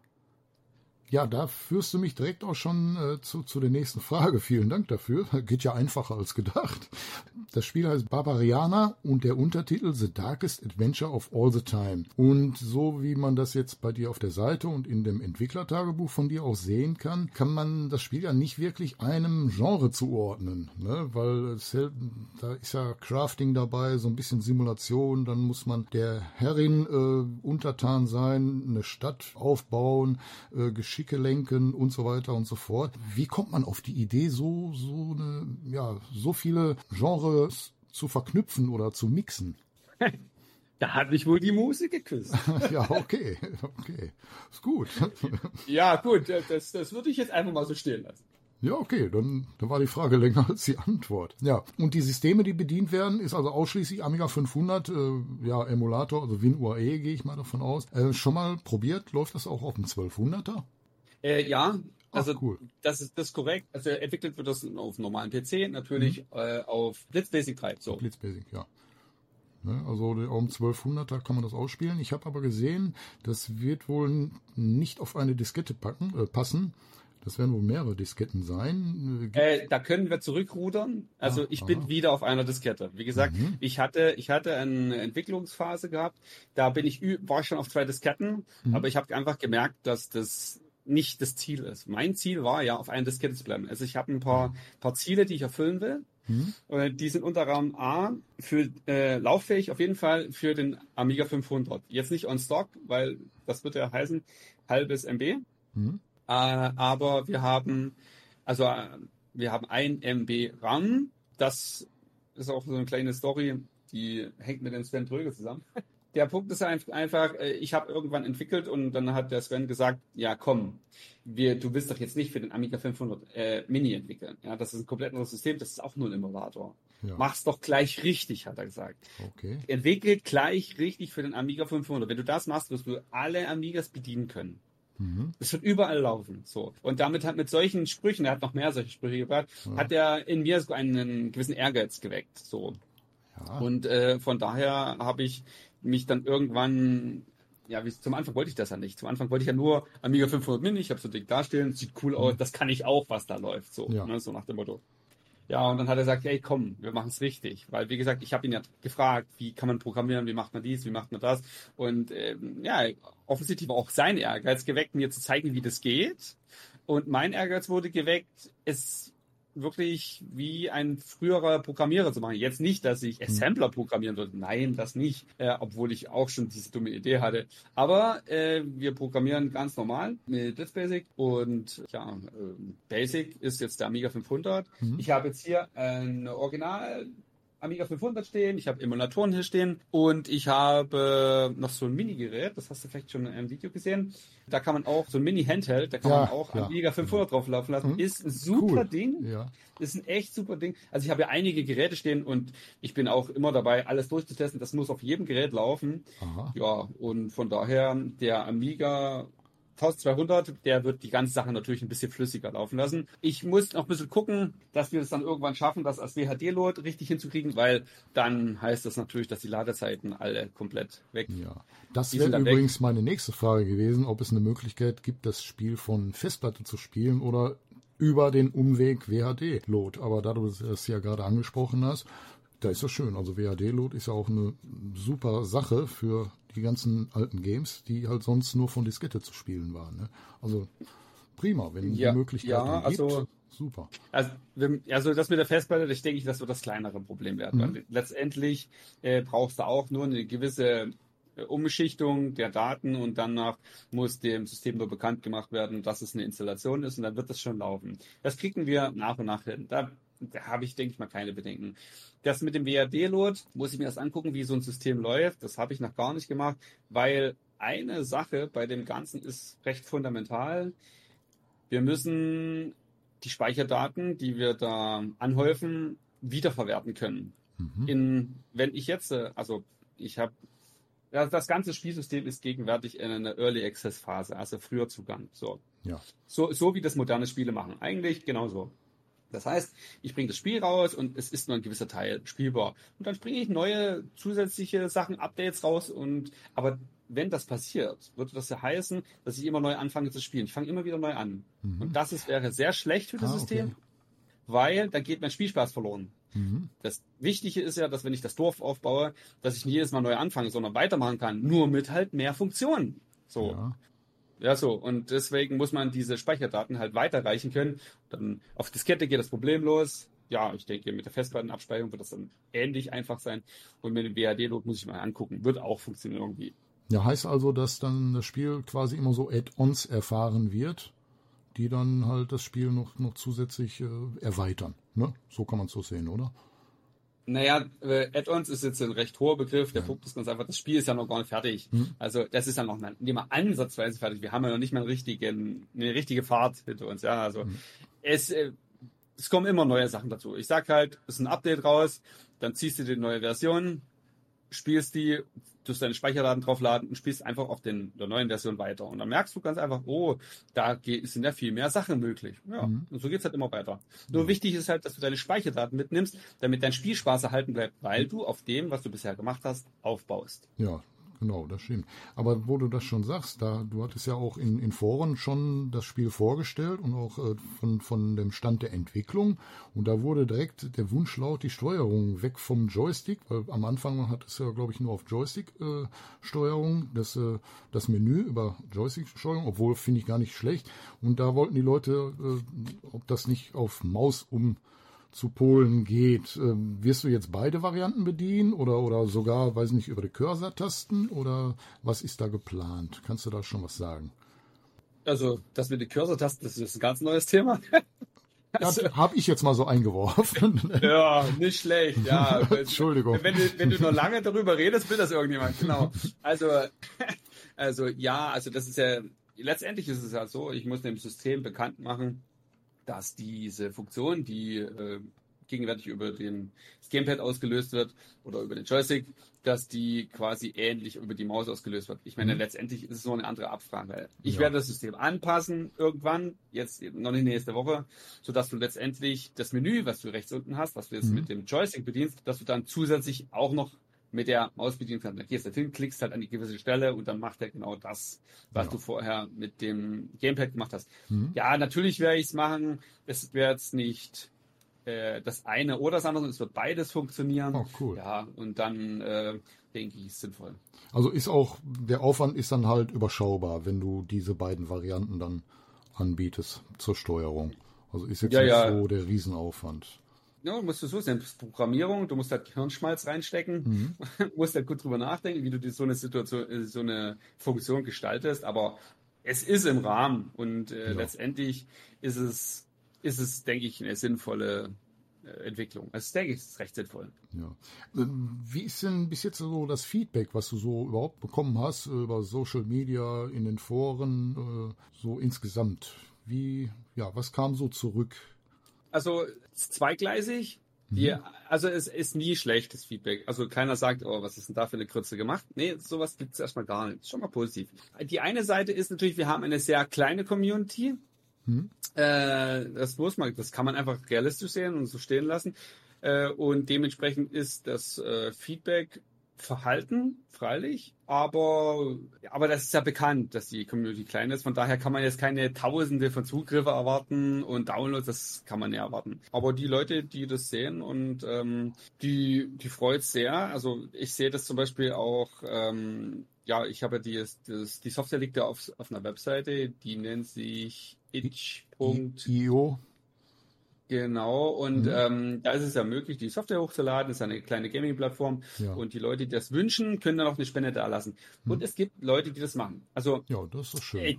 Ja, da führst du mich direkt auch schon äh, zu, zu der nächsten Frage. Vielen Dank dafür. [LAUGHS] Geht ja einfacher als gedacht. Das Spiel heißt Barbariana und der Untertitel The Darkest Adventure of All the Time. Und so wie man das jetzt bei dir auf der Seite und in dem Entwicklertagebuch von dir auch sehen kann, kann man das Spiel ja nicht wirklich einem Genre zuordnen. Ne? Weil da ist ja Crafting dabei, so ein bisschen Simulation. Dann muss man der Herrin äh, untertan sein, eine Stadt aufbauen, äh, Geschicke lenken und so weiter und so fort. Wie kommt man auf die Idee, so, so eine, ja, so viele Genres zu verknüpfen oder zu mixen? [LAUGHS] Da hat mich wohl die Musik geküsst. [LAUGHS] ja, okay, okay. Ist gut. [LAUGHS] ja, gut, das, das würde ich jetzt einfach mal so stehen lassen. Ja, okay, dann, dann war die Frage länger als die Antwort. Ja, und die Systeme, die bedient werden, ist also ausschließlich Amiga 500, äh, ja, Emulator, also WinUAE gehe ich mal davon aus. Äh, schon mal probiert, läuft das auch auf dem 1200er? Äh, ja, also Ach, cool. das ist das ist korrekt. Also entwickelt wird das auf normalen PC, natürlich mhm. äh, auf Blitzbasic 3. So. Blitzbasic, ja. Ne, also um 1200er kann man das ausspielen. Ich habe aber gesehen, das wird wohl nicht auf eine Diskette packen, äh, passen. Das werden wohl mehrere Disketten sein. Äh, da können wir zurückrudern. Also ah, ich bin ah. wieder auf einer Diskette. Wie gesagt, mhm. ich hatte ich hatte eine Entwicklungsphase gehabt. Da bin ich war schon auf zwei Disketten, mhm. aber ich habe einfach gemerkt, dass das nicht das Ziel ist. Mein Ziel war ja, auf einer Diskette zu bleiben. Also ich habe ein paar, paar Ziele, die ich erfüllen will. Mhm. Die sind unter Raum A für äh, lauffähig auf jeden Fall für den Amiga 500. Jetzt nicht on Stock, weil das wird ja heißen halbes MB. Mhm. Äh, aber wir haben, also äh, wir haben ein MB RAM. Das ist auch so eine kleine Story, die hängt mit dem Sven Tröge zusammen. [LAUGHS] Der Punkt ist einfach, äh, ich habe irgendwann entwickelt und dann hat der Sven gesagt, ja komm, wir, du willst doch jetzt nicht für den Amiga 500 äh, Mini entwickeln. Ja, das ist ein komplett anderes System, das ist auch nur ein Emulator. Ja. Mach's doch gleich richtig, hat er gesagt. Okay. Entwickelt gleich richtig für den Amiga 500. Wenn du das machst, wirst du alle Amigas bedienen können. Mhm. Es wird überall laufen. So. Und damit hat mit solchen Sprüchen, er hat noch mehr solche Sprüche gebracht, ja. hat er in mir so einen gewissen Ehrgeiz geweckt. So. Ja. Und äh, von daher habe ich mich dann irgendwann ja, wie, zum Anfang wollte ich das ja nicht. Zum Anfang wollte ich ja nur Amiga 500 Mini, ich habe so dick dastehen, sieht cool aus, mhm. das kann ich auch, was da läuft, so, ja. ne, so nach dem Motto. Ja, und dann hat er gesagt, hey, komm, wir machen es richtig. Weil, wie gesagt, ich habe ihn ja gefragt, wie kann man programmieren, wie macht man dies, wie macht man das. Und ähm, ja, offensichtlich war auch sein Ehrgeiz geweckt, mir zu zeigen, wie das geht. Und mein Ehrgeiz wurde geweckt, es wirklich wie ein früherer Programmierer zu machen. Jetzt nicht, dass ich hm. Assembler programmieren würde. Nein, das nicht. Äh, obwohl ich auch schon diese dumme Idee hatte. Aber äh, wir programmieren ganz normal mit Let's Basic und ja, äh, Basic ist jetzt der Amiga 500. Mhm. Ich habe jetzt hier ein Original Amiga 500 stehen, ich habe Emulatoren hier stehen und ich habe noch so ein Mini-Gerät, das hast du vielleicht schon in einem Video gesehen. Da kann man auch, so ein Mini-Handheld, da kann ja, man auch ja. Amiga 500 drauf laufen lassen. Hm? Ist ein super cool. Ding. Ja. Ist ein echt super Ding. Also ich habe ja einige Geräte stehen und ich bin auch immer dabei, alles durchzutesten. Das muss auf jedem Gerät laufen. Aha. Ja, und von daher, der Amiga 1200, der wird die ganze Sache natürlich ein bisschen flüssiger laufen lassen. Ich muss noch ein bisschen gucken, dass wir es dann irgendwann schaffen, das als WHD-Load richtig hinzukriegen, weil dann heißt das natürlich, dass die Ladezeiten alle komplett weg. Ja, das wäre übrigens weg. meine nächste Frage gewesen, ob es eine Möglichkeit gibt, das Spiel von Festplatte zu spielen oder über den Umweg WHD-Load. Aber da du es ja gerade angesprochen hast, da ist das schön. Also WHD-Load ist ja auch eine super Sache für die ganzen alten Games, die halt sonst nur von Diskette zu spielen waren. Ne? Also prima, wenn ja, die Möglichkeit ja, gibt. Also, super. Also, also das mit der Festplatte, ich denke, das wird das kleinere Problem werden. Mhm. Letztendlich äh, brauchst du auch nur eine gewisse äh, Umschichtung der Daten und danach muss dem System nur bekannt gemacht werden, dass es eine Installation ist und dann wird das schon laufen. Das kriegen wir nach und nach hin. Da, da habe ich, denke ich mal, keine Bedenken. Das mit dem WAD-Load muss ich mir erst angucken, wie so ein System läuft. Das habe ich noch gar nicht gemacht, weil eine Sache bei dem Ganzen ist recht fundamental. Wir müssen die Speicherdaten, die wir da anhäufen, wiederverwerten können. Mhm. In, wenn ich jetzt, äh, also ich habe, ja, das ganze Spielsystem ist gegenwärtig in einer Early Access Phase, also früher Zugang. So. Ja. So, so wie das moderne Spiele machen. Eigentlich genauso. Das heißt, ich bringe das Spiel raus und es ist nur ein gewisser Teil spielbar. Und dann bringe ich neue zusätzliche Sachen, Updates raus und aber wenn das passiert, würde das ja heißen, dass ich immer neu anfange zu spielen. Ich fange immer wieder neu an. Mhm. Und das ist, wäre sehr schlecht für das ah, System, okay. weil dann geht mein Spielspaß verloren. Mhm. Das Wichtige ist ja, dass wenn ich das Dorf aufbaue, dass ich nicht jedes Mal neu anfange, sondern weitermachen kann. Nur mit halt mehr Funktionen. So. Ja. Ja, so. Und deswegen muss man diese Speicherdaten halt weiterreichen können. Dann auf Diskette geht das problemlos. Ja, ich denke, mit der Festplattenabspeicherung wird das dann ähnlich einfach sein. Und mit dem WAD-Load muss ich mal angucken. Wird auch funktionieren irgendwie. Ja, heißt also, dass dann das Spiel quasi immer so Add-ons erfahren wird, die dann halt das Spiel noch, noch zusätzlich äh, erweitern. Ne? So kann man es so sehen, oder? Naja, äh, Add-ons ist jetzt ein recht hoher Begriff. Der ja. Punkt ist ganz einfach, das Spiel ist ja noch gar nicht fertig. Hm. Also das ist ja noch nicht mal ansatzweise fertig. Wir haben ja noch nicht mal einen richtigen, eine richtige Fahrt hinter uns. Ja, also hm. es, äh, es kommen immer neue Sachen dazu. Ich sag halt, es ist ein Update raus, dann ziehst du die neue Version, spielst die, tust deine Speicherdaten draufladen und spielst einfach auf den, der neuen Version weiter. Und dann merkst du ganz einfach, oh, da sind ja viel mehr Sachen möglich. Ja, mhm. und so geht's halt immer weiter. Mhm. Nur wichtig ist halt, dass du deine Speicherdaten mitnimmst, damit dein Spielspaß erhalten bleibt, weil du auf dem, was du bisher gemacht hast, aufbaust. Ja, Genau, das stimmt. Aber wo du das schon sagst, da du hattest ja auch in, in Foren schon das Spiel vorgestellt und auch äh, von, von dem Stand der Entwicklung. Und da wurde direkt der Wunsch laut, die Steuerung weg vom Joystick, weil am Anfang hat es ja, glaube ich, nur auf Joystick-Steuerung, äh, das, äh, das Menü über Joystick-Steuerung, obwohl finde ich gar nicht schlecht. Und da wollten die Leute, äh, ob das nicht auf Maus um zu Polen geht. Ähm, wirst du jetzt beide Varianten bedienen oder, oder sogar, weiß nicht, über die Cursor-Tasten oder was ist da geplant? Kannst du da schon was sagen? Also, das mit den Cursor-Tasten, das ist ein ganz neues Thema. [LAUGHS] Also, ja, habe ich jetzt mal so eingeworfen. [LAUGHS] Ja, nicht schlecht, ja. [LAUGHS] Entschuldigung. Wenn du, wenn du nur lange darüber redest, will das irgendjemand, genau. Also, also ja, also das ist ja, letztendlich ist es ja so, ich muss dem System bekannt machen, dass diese Funktion, die äh, gegenwärtig über den, das Gamepad ausgelöst wird oder über den Joystick, dass die quasi ähnlich über die Maus ausgelöst wird. Ich meine, mhm. letztendlich ist es nur eine andere Abfrage. Ich ja. werde das System anpassen irgendwann, jetzt noch nicht nächste Woche, sodass du letztendlich das Menü, was du rechts unten hast, was du jetzt mhm. mit dem Joystick bedienst, dass du dann zusätzlich auch noch mit der Maus bedienen kannst. Dann gehst du hin, klickst halt an die gewisse Stelle und dann macht er genau das, was ja. du vorher mit dem Gamepad gemacht hast. Mhm. Ja, natürlich werde ich es machen. Es wird jetzt nicht äh, das eine oder das andere, es wird beides funktionieren. Oh, cool. Ja, und dann äh, denke ich, ist sinnvoll. Also ist auch, der Aufwand ist dann halt überschaubar, wenn du diese beiden Varianten dann anbietest zur Steuerung. Also ist jetzt ja, nicht ja. so der Riesenaufwand. Ja, musst du so sehen. Programmierung, du musst halt Hirnschmalz reinstecken, mhm. [LAUGHS] musst halt gut drüber nachdenken, wie du dir so eine Situation, äh, so eine Funktion gestaltest, aber es ist im Rahmen und äh, ja. letztendlich ist es, ist es, denke ich, eine sinnvolle äh, Entwicklung. Also denke ich, ist recht sinnvoll. Ja. Ähm, wie ist denn bis jetzt so das Feedback, was du so überhaupt bekommen hast über Social Media, in den Foren, äh, so insgesamt? Wie, ja, was kam so zurück? Also zweigleisig. Die, mhm. also es ist nie schlechtes Feedback. Also keiner sagt, oh, was ist denn da für eine Krütze gemacht? Nee, sowas gibt es erstmal gar nicht. Schon mal positiv. Die eine Seite ist natürlich, wir haben eine sehr kleine Community. Mhm. Äh, das muss man, das kann man einfach realistisch sehen und so stehen lassen. Äh, und dementsprechend ist das äh, Feedback verhalten, freilich, aber, aber das ist ja bekannt, dass die Community klein ist. Von daher kann man jetzt keine Tausende von Zugriffe erwarten und Downloads, das kann man ja erwarten. Aber die Leute, die das sehen und ähm, die, die freut sehr. Also ich sehe das zum Beispiel auch, ähm, ja, ich habe die, die Software liegt ja auf, auf einer Webseite, die nennt sich itch.io. Genau, und mhm. ähm, da ist es ja möglich, die Software hochzuladen, das ist eine kleine Gaming-Plattform ja. und die Leute, die das wünschen, können dann auch eine Spende da lassen. Mhm. Und es gibt Leute, die das machen. Also ja, das ist schön. Äh,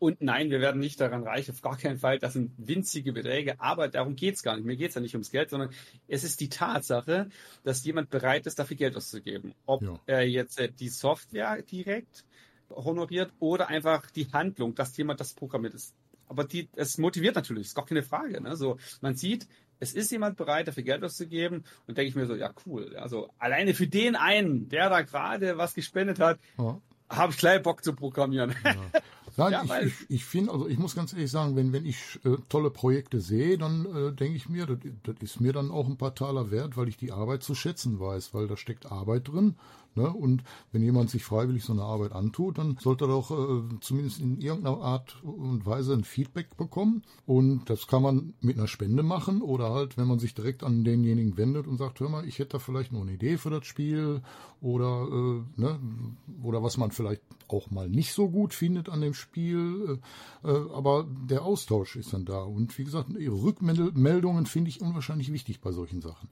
und nein, wir werden nicht daran reich, auf gar keinen Fall. Das sind winzige Beträge, aber darum geht's gar nicht. Mir geht's ja nicht ums Geld, sondern es ist die Tatsache, dass jemand bereit ist, dafür Geld auszugeben. Ob ja. er jetzt äh, die Software direkt honoriert oder einfach die Handlung, dass jemand das programmiert ist aber die, es motiviert natürlich, ist gar keine Frage. Ne? So, man sieht, es ist jemand bereit, dafür Geld auszugeben und denke ich mir so, ja cool. Also alleine für den einen, der da gerade was gespendet hat, ja. habe ich gleich Bock zu programmieren. Ja. [LAUGHS] Nein, ja, ich, ich, ich finde, also ich muss ganz ehrlich sagen, wenn, wenn ich äh, tolle Projekte sehe, dann äh, denke ich mir, das, das ist mir dann auch ein paar Taler wert, weil ich die Arbeit zu schätzen weiß, weil da steckt Arbeit drin Ne? Und wenn jemand sich freiwillig so eine Arbeit antut, dann sollte er doch äh, zumindest in irgendeiner Art und Weise ein Feedback bekommen. Und das kann man mit einer Spende machen oder halt, wenn man sich direkt an denjenigen wendet und sagt, hör mal, ich hätte da vielleicht noch eine Idee für das Spiel oder, äh, ne, oder was man vielleicht auch mal nicht so gut findet an dem Spiel. Äh, äh aber der Austausch ist dann da. Und wie gesagt, ihre Rückmeldungen finde ich unwahrscheinlich wichtig bei solchen Sachen.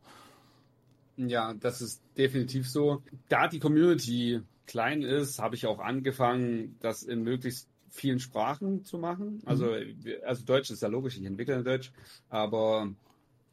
Ja, das ist definitiv so. Da die Community klein ist, habe ich auch angefangen, das in möglichst vielen Sprachen zu machen. Also, mhm. also Deutsch ist ja logisch, ich entwickle in Deutsch, aber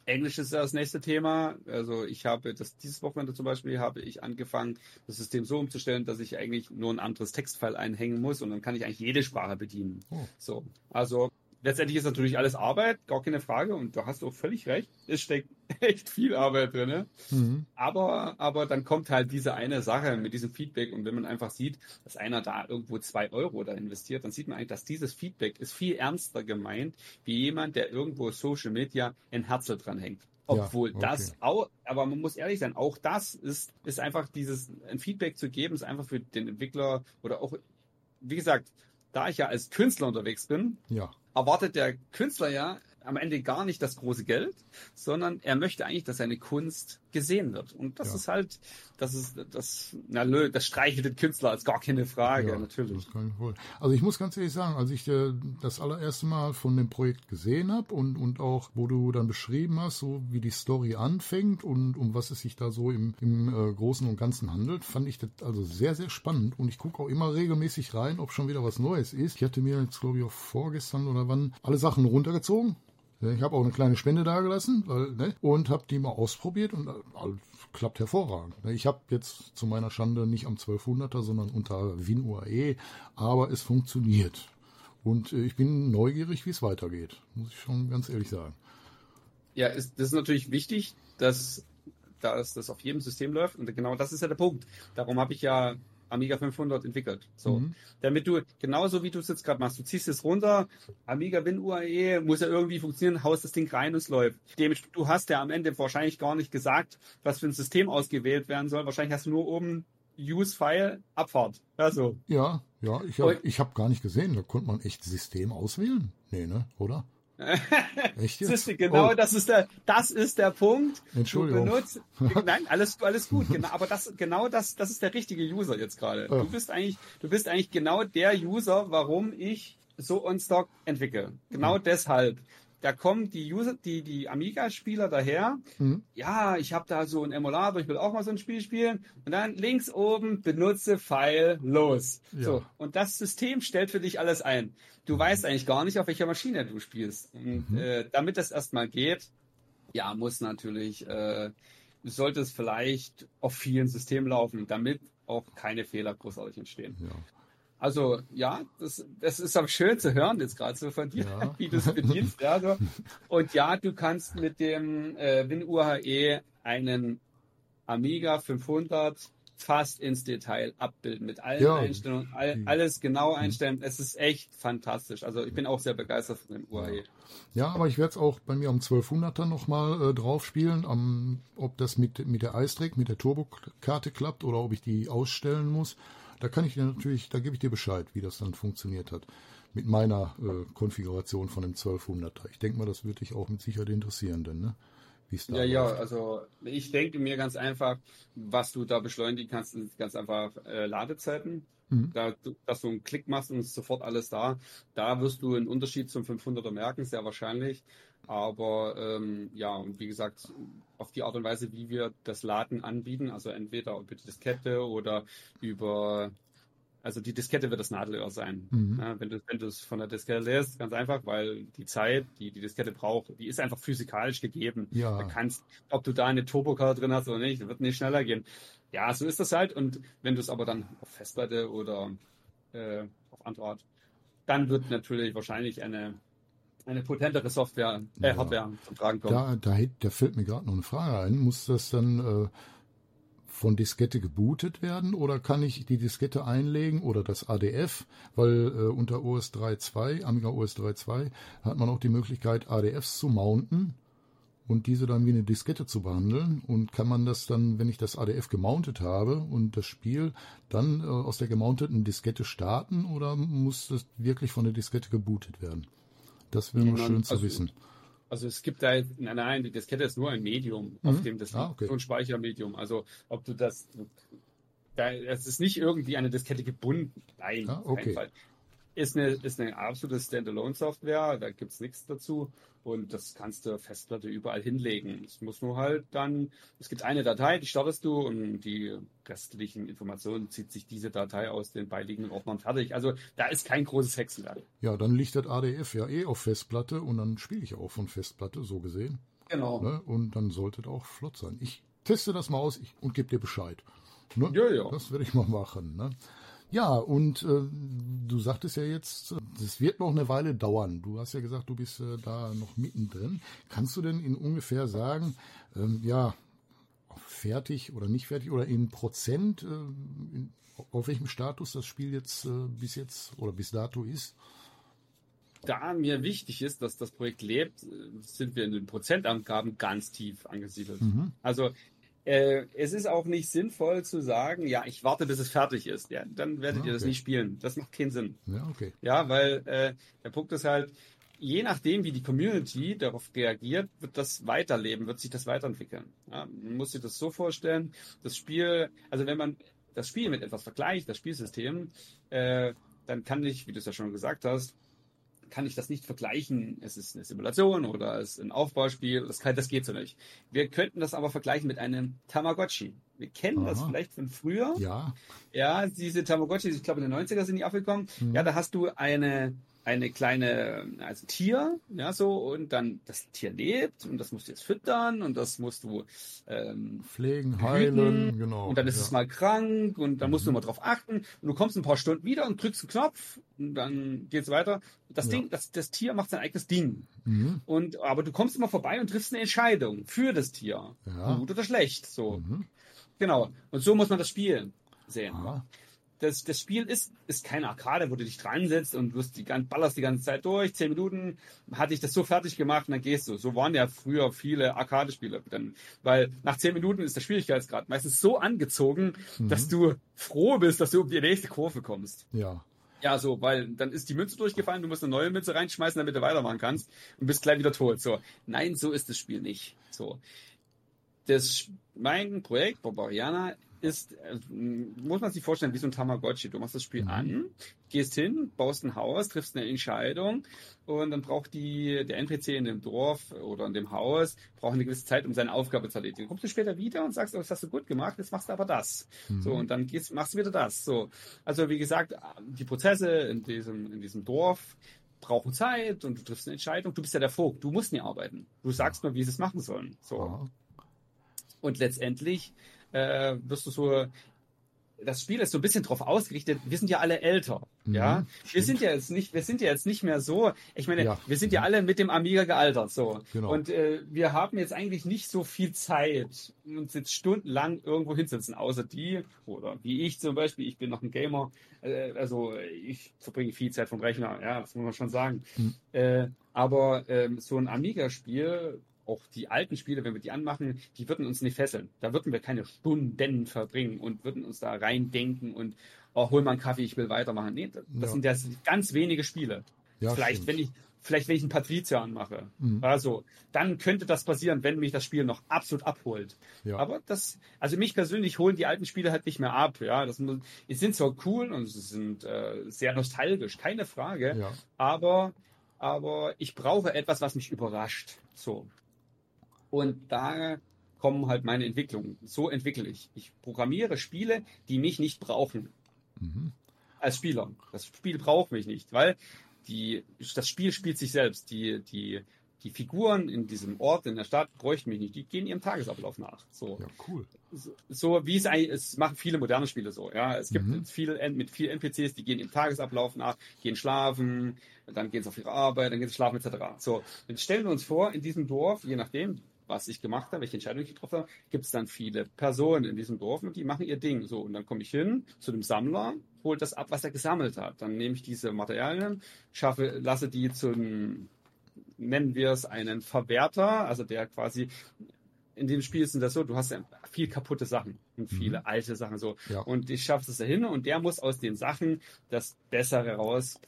Englisch ist ja das nächste Thema. Also ich habe das dieses Wochenende zum Beispiel habe ich angefangen, das System so umzustellen, dass ich eigentlich nur ein anderes Textfile einhängen muss und dann kann ich eigentlich jede Sprache bedienen. Oh. So, also letztendlich ist natürlich alles Arbeit, gar keine Frage. Und da hast du auch völlig recht. Es steckt [LAUGHS] echt viel Arbeit drin. Ne? Mhm. Aber, aber dann kommt halt diese eine Sache mit diesem Feedback. Und wenn man einfach sieht, dass einer da irgendwo zwei Euro da investiert, dann sieht man eigentlich, dass dieses Feedback ist viel ernster gemeint, wie jemand, der irgendwo Social Media ein Herzl dran hängt. Obwohl ja, okay. das auch, aber man muss ehrlich sein, auch das ist, ist einfach dieses, ein Feedback zu geben, ist einfach für den Entwickler oder auch, wie gesagt, da ich ja als Künstler unterwegs bin, ja. Erwartet der Künstler ja am Ende gar nicht das große Geld, sondern er möchte eigentlich, dass seine Kunst gesehen wird. Und das ja. ist halt, das ist das, na, das streichelt den Künstler als gar keine Frage, ja, natürlich. Also ich muss ganz ehrlich sagen, als ich äh, das allererste Mal von dem Projekt gesehen habe und, und auch, wo du dann beschrieben hast, so wie die Story anfängt und um was es sich da so im, im äh, Großen und Ganzen handelt, fand ich das also sehr, sehr spannend. Und ich gucke auch immer regelmäßig rein, ob schon wieder was Neues ist. Ich hatte mir jetzt, glaube ich, auch vorgestern oder wann alle Sachen runtergezogen ich habe auch eine kleine Spende dagelassen weil, ne, und habe die mal ausprobiert und alles klappt hervorragend. Ich habe jetzt zu meiner Schande nicht am 1200er, sondern unter WinUAE, aber es funktioniert. Und äh, ich bin neugierig, wie es weitergeht, muss ich schon ganz ehrlich sagen. Ja, ist, das ist natürlich wichtig, dass, dass das auf jedem System läuft. Und genau das ist ja der Punkt. Darum habe ich ja Amiga 500 entwickelt. So, mhm. damit du genauso wie du es jetzt gerade machst, du ziehst es runter, Amiga Win UAE muss ja irgendwie funktionieren, haust das Ding rein und es läuft. Du hast ja am Ende wahrscheinlich gar nicht gesagt, was für ein System ausgewählt werden soll. Wahrscheinlich hast du nur oben Use File Abfahrt. Also. Ja, ja, ich habe ich hab gar nicht gesehen, da konnte man echt System auswählen. Nee, ne, oder? Echt jetzt? genau, oh. das ist der, das ist der Punkt. Entschuldigung. Benutzt, [LAUGHS] nein, alles, alles gut. Genau, aber das, genau das, das ist der richtige User jetzt gerade. Oh. Du bist eigentlich, du bist eigentlich genau der User, warum ich so on Stock entwickle. Genau mhm. deshalb da kommen die User, die, die Amiga-Spieler daher. Mhm. Ja, ich habe da so einen Emulator, ich will auch mal so ein Spiel spielen. Und dann links oben benutze File los. Ja. So. Und das System stellt für dich alles ein. Du mhm. weißt eigentlich gar nicht, auf welcher Maschine du spielst. Und mhm. äh, damit das erstmal geht, ja, muss natürlich, äh, sollte es vielleicht auf vielen Systemen laufen, damit auch keine Fehler großartig entstehen. Ja. Also ja, das, das ist auch schön zu hören jetzt gerade so von dir, ja. [LAUGHS] wie du es bedienst. ja, so. Und ja, du kannst mit dem äh, WinUHE einen Amiga 500 fast ins Detail abbilden mit allen ja. Einstellungen, all, alles genau einstellen. Es ist echt fantastisch. Also ich bin auch sehr begeistert von dem UAE. Ja, aber ich werde es auch bei mir am 1200er nochmal äh, drauf spielen, am, ob das mit, mit der iStrick, mit der Turbokarte klappt oder ob ich die ausstellen muss. Da kann ich dir natürlich, da gebe ich dir Bescheid, wie das dann funktioniert hat. Mit meiner äh, Konfiguration von dem 1200er. Ich denke mal, das würde dich auch mit Sicherheit interessieren, denn, ne? ja, läuft. ja, also ich denke mir ganz einfach, was du da beschleunigen kannst, sind ganz einfach äh, Ladezeiten. Mhm. Da, dass du einen Klick machst und ist sofort alles da. Da wirst du einen Unterschied zum 500er merken, sehr wahrscheinlich. Aber ähm, ja, und wie gesagt, auf die Art und Weise, wie wir das Laden anbieten, also entweder über die Diskette oder über, also die Diskette wird das Nadelöhr sein. Mhm. Ja, wenn du wenn du es von der Diskette lässt, ganz einfach, weil die Zeit, die die Diskette braucht, die ist einfach physikalisch gegeben. Ja. Du kannst, ob du da eine Turbokarte drin hast oder nicht, wird nicht schneller gehen. Ja, so ist das halt. Und wenn du es aber dann auf Festplatte oder äh, auf andere Art, dann wird natürlich wahrscheinlich eine eine potentere Software, äh, ja. Hardware zum Tragen kommen. Da, da, da fällt mir gerade noch eine Frage ein. Muss das dann äh, von Diskette gebootet werden oder kann ich die Diskette einlegen oder das ADF? Weil äh, unter OS 3.2, Amiga OS 3.2, hat man auch die Möglichkeit, ADFs zu mounten und diese dann wie eine Diskette zu behandeln. Und kann man das dann, wenn ich das ADF gemountet habe und das Spiel dann äh, aus der gemounteten Diskette starten oder muss das wirklich von der Diskette gebootet werden? Das wäre noch schön zu also, wissen. Also es gibt da, nein, nein, die Diskette ist nur ein Medium, mhm. auf dem das ah, okay. so ein Speichermedium. Also ob du das, da, es ist nicht irgendwie eine Diskette gebunden. Nein, ah, okay. Ist eine, ist eine absolute Standalone-Software, da gibt's nichts dazu und das kannst du Festplatte überall hinlegen. Es muss nur halt dann, es gibt eine Datei, die startest du und die restlichen Informationen zieht sich diese Datei aus den beiliegenden Ordnern fertig. Also da ist kein großes Hexenwerk. Ja, dann liegt das ADF ja eh auf Festplatte und dann spiele ich auch von Festplatte, so gesehen. Genau. Ne? Und dann sollte das auch flott sein. Ich teste das mal aus und gebe dir Bescheid. Ne? Ja, ja. Das werde ich mal machen. Ne? Ja, und äh, du sagtest ja jetzt, das wird noch eine Weile dauern. Du hast ja gesagt, du bist äh, da noch mittendrin. Kannst du denn in ungefähr sagen, ähm, ja, fertig oder nicht fertig oder in Prozent, äh, in, auf welchem Status das Spiel jetzt äh, bis jetzt oder bis dato ist? Da mir wichtig ist, dass das Projekt lebt, sind wir in den Prozentangaben ganz tief angesiedelt. Mhm. Also äh, es ist auch nicht sinnvoll zu sagen, ja, ich warte, bis es fertig ist. Ja, dann werdet okay. ihr das nicht spielen. Das macht keinen Sinn. Ja, okay. Ja, weil äh, der Punkt ist halt, je nachdem, wie die Community darauf reagiert, wird das weiterleben, wird sich das weiterentwickeln. Ja, man muss sich das so vorstellen, das Spiel, also wenn man das Spiel mit etwas vergleicht, das Spielsystem, äh, dann kann ich, wie du es ja schon gesagt hast, kann ich das nicht vergleichen. Es ist eine Simulation oder es ist ein Aufbauspiel. Das, kann, das geht so nicht. Wir könnten das aber vergleichen mit einem Tamagotchi. Wir kennen Aha. das vielleicht von früher. Ja. Ja, diese Tamagotchi, ich glaube in den 90er sind die aufgekommen. Mhm. Ja, da hast du eine eine kleine, also Tier, ja, so, und dann das Tier lebt und das musst du jetzt füttern und das musst du ähm, pflegen, heilen, genau. Und dann ist ja. es mal krank und dann musst du mhm. mal drauf achten und du kommst ein paar Stunden wieder und drückst einen Knopf und dann geht's weiter. Das ja. Ding, das, das Tier macht sein eigenes Ding. Mhm. Und, aber du kommst immer vorbei und triffst eine Entscheidung für das Tier. Ja. Gut oder schlecht, so. Mhm. Genau. Und so muss man das Spiel sehen. Aha das, das Spiel ist, ist keine Arcade, wo du dich dran setzt und wirst die, ballerst die ganze Zeit durch. Zehn Minuten hatte ich das so fertig gemacht und dann gehst du. So waren ja früher viele Arcade-Spiele. weil nach zehn Minuten ist der Schwierigkeitsgrad meistens so angezogen, mhm. dass du froh bist, dass du um die nächste Kurve kommst. Ja. Ja, so, weil dann ist die Münze durchgefallen, du musst eine neue Münze reinschmeißen, damit du weitermachen kannst und bist gleich wieder tot. So. Nein, so ist das Spiel nicht. So. Das, mein Projekt, Barbariana, ist, äh, muss man sich vorstellen, wie so ein Tamagotchi. Du machst das Spiel mhm. an, gehst hin, baust ein Haus, triffst eine Entscheidung und dann braucht die, der NPC in dem Dorf oder in dem Haus, braucht eine gewisse Zeit, um seine Aufgabe zu erledigen. Kommst du später wieder und sagst, oh, das hast du gut gemacht, jetzt machst du aber das. Mhm. So, und dann gehst, machst du wieder das. So. Also, wie gesagt, die Prozesse in diesem, in diesem Dorf, brauchen Zeit und du triffst eine Entscheidung. Du bist ja der Vogt, du musst nie arbeiten. Du sagst nur, wie sie es machen sollen. So. Und letztendlich äh, wirst du so das Spiel ist so ein bisschen drauf ausgerichtet. Wir sind ja alle älter, mhm, ja. Stimmt. Wir sind ja jetzt nicht, wir sind ja jetzt nicht mehr so. Ich meine, ja. wir sind ja alle mit dem Amiga gealtert, so. Genau. Und äh, wir haben jetzt eigentlich nicht so viel Zeit, uns jetzt stundenlang irgendwo hinsetzen, außer die oder wie ich zum Beispiel. Ich bin noch ein Gamer, äh, also ich verbringe viel Zeit vom Rechner, ja, das muss man schon sagen. Mhm. Äh, aber ähm, so ein Amiga-Spiel auch die alten Spiele, wenn wir die anmachen, die würden uns nicht fesseln. Da würden wir keine Stunden verbringen und würden uns da reindenken und oh, hol mal einen Kaffee, ich will weitermachen. Nee, das, ja. sind das ganz wenige Spiele. Ja, vielleicht, wenn ich, vielleicht wenn ich einen Patrizier anmache. Mhm. Also, dann könnte das passieren, wenn mich das Spiel noch absolut abholt. Ja. Aber das, also mich persönlich holen die alten Spiele halt nicht mehr ab. Ja, das die sind zwar cool und sie sind äh, sehr nostalgisch, keine Frage. Ja. Aber, aber ich brauche etwas, was mich überrascht. So. Und da kommen halt meine Entwicklungen. So entwickle ich. Ich programmiere Spiele, die mich nicht brauchen. Mhm. Als Spieler. Das Spiel braucht mich nicht, weil die, das Spiel spielt sich selbst. Die, die, die Figuren in diesem Ort, in der Stadt, bräuchten mich nicht. Die gehen ihrem Tagesablauf nach. So. Ja, cool. So, so wie es eigentlich, es machen viele moderne Spiele so. Ja, es gibt mhm. viele, mit vielen NPCs, die gehen ihrem Tagesablauf nach, gehen schlafen, dann gehen sie auf ihre Arbeit, dann gehen sie schlafen, etc. So. Jetzt stellen wir uns vor, in diesem Dorf, je nachdem, was ich gemacht habe, welche Entscheidung ich getroffen habe, gibt es dann viele Personen in diesem Dorf und die machen ihr Ding. So, und dann komme ich hin zu dem Sammler, hole das ab, was er gesammelt hat. Dann nehme ich diese Materialien, schaffe, lasse die zum, nennen wir es einen Verwerter, also der quasi in dem Spiel ist das so, du hast ja viel kaputte Sachen und viele mhm. alte Sachen so. Ja. Und ich schaffe es dahin und der muss aus den Sachen das Bessere raus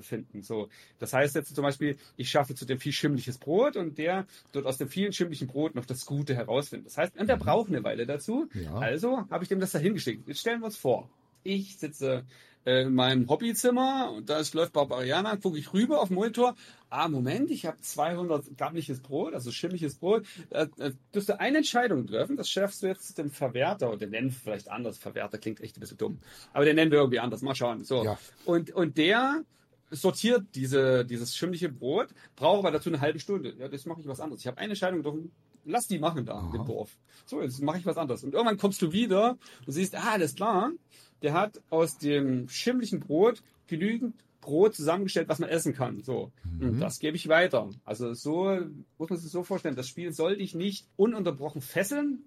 finden. So, das heißt jetzt zum Beispiel, ich schaffe zu dem viel schimmliches Brot und der dort aus dem vielen schimmlichen Brot noch das Gute herausfindet. Das heißt, und der mhm. braucht eine Weile dazu. Ja. Also habe ich dem das dahingeschickt. Jetzt stellen wir uns vor, ich sitze äh, in meinem Hobbyzimmer und da läuft Barbariana, gucke ich rüber auf den Monitor. Ah, Moment, ich habe 200 gammliches Brot, also schimmliches Brot. Äh, äh, dürfte eine Entscheidung treffen, das schaffst du jetzt dem Verwerter, oder den nennen wir vielleicht anders, Verwerter klingt echt ein bisschen dumm, aber den nennen wir irgendwie anders, mal schauen. So. Ja. Und, und der sortiert diese, dieses schimmliche Brot, brauche aber dazu eine halbe Stunde. Ja, das mache ich was anderes. Ich habe eine Entscheidung getroffen, lass die machen da, Aha. im Dorf. So, jetzt mache ich was anderes. Und irgendwann kommst du wieder und siehst, ah, alles klar, der hat aus dem schimmlichen Brot genügend Brot zusammengestellt, was man essen kann. So. Mhm. Das gebe ich weiter. Also so muss man sich so vorstellen, das Spiel soll dich nicht ununterbrochen fesseln,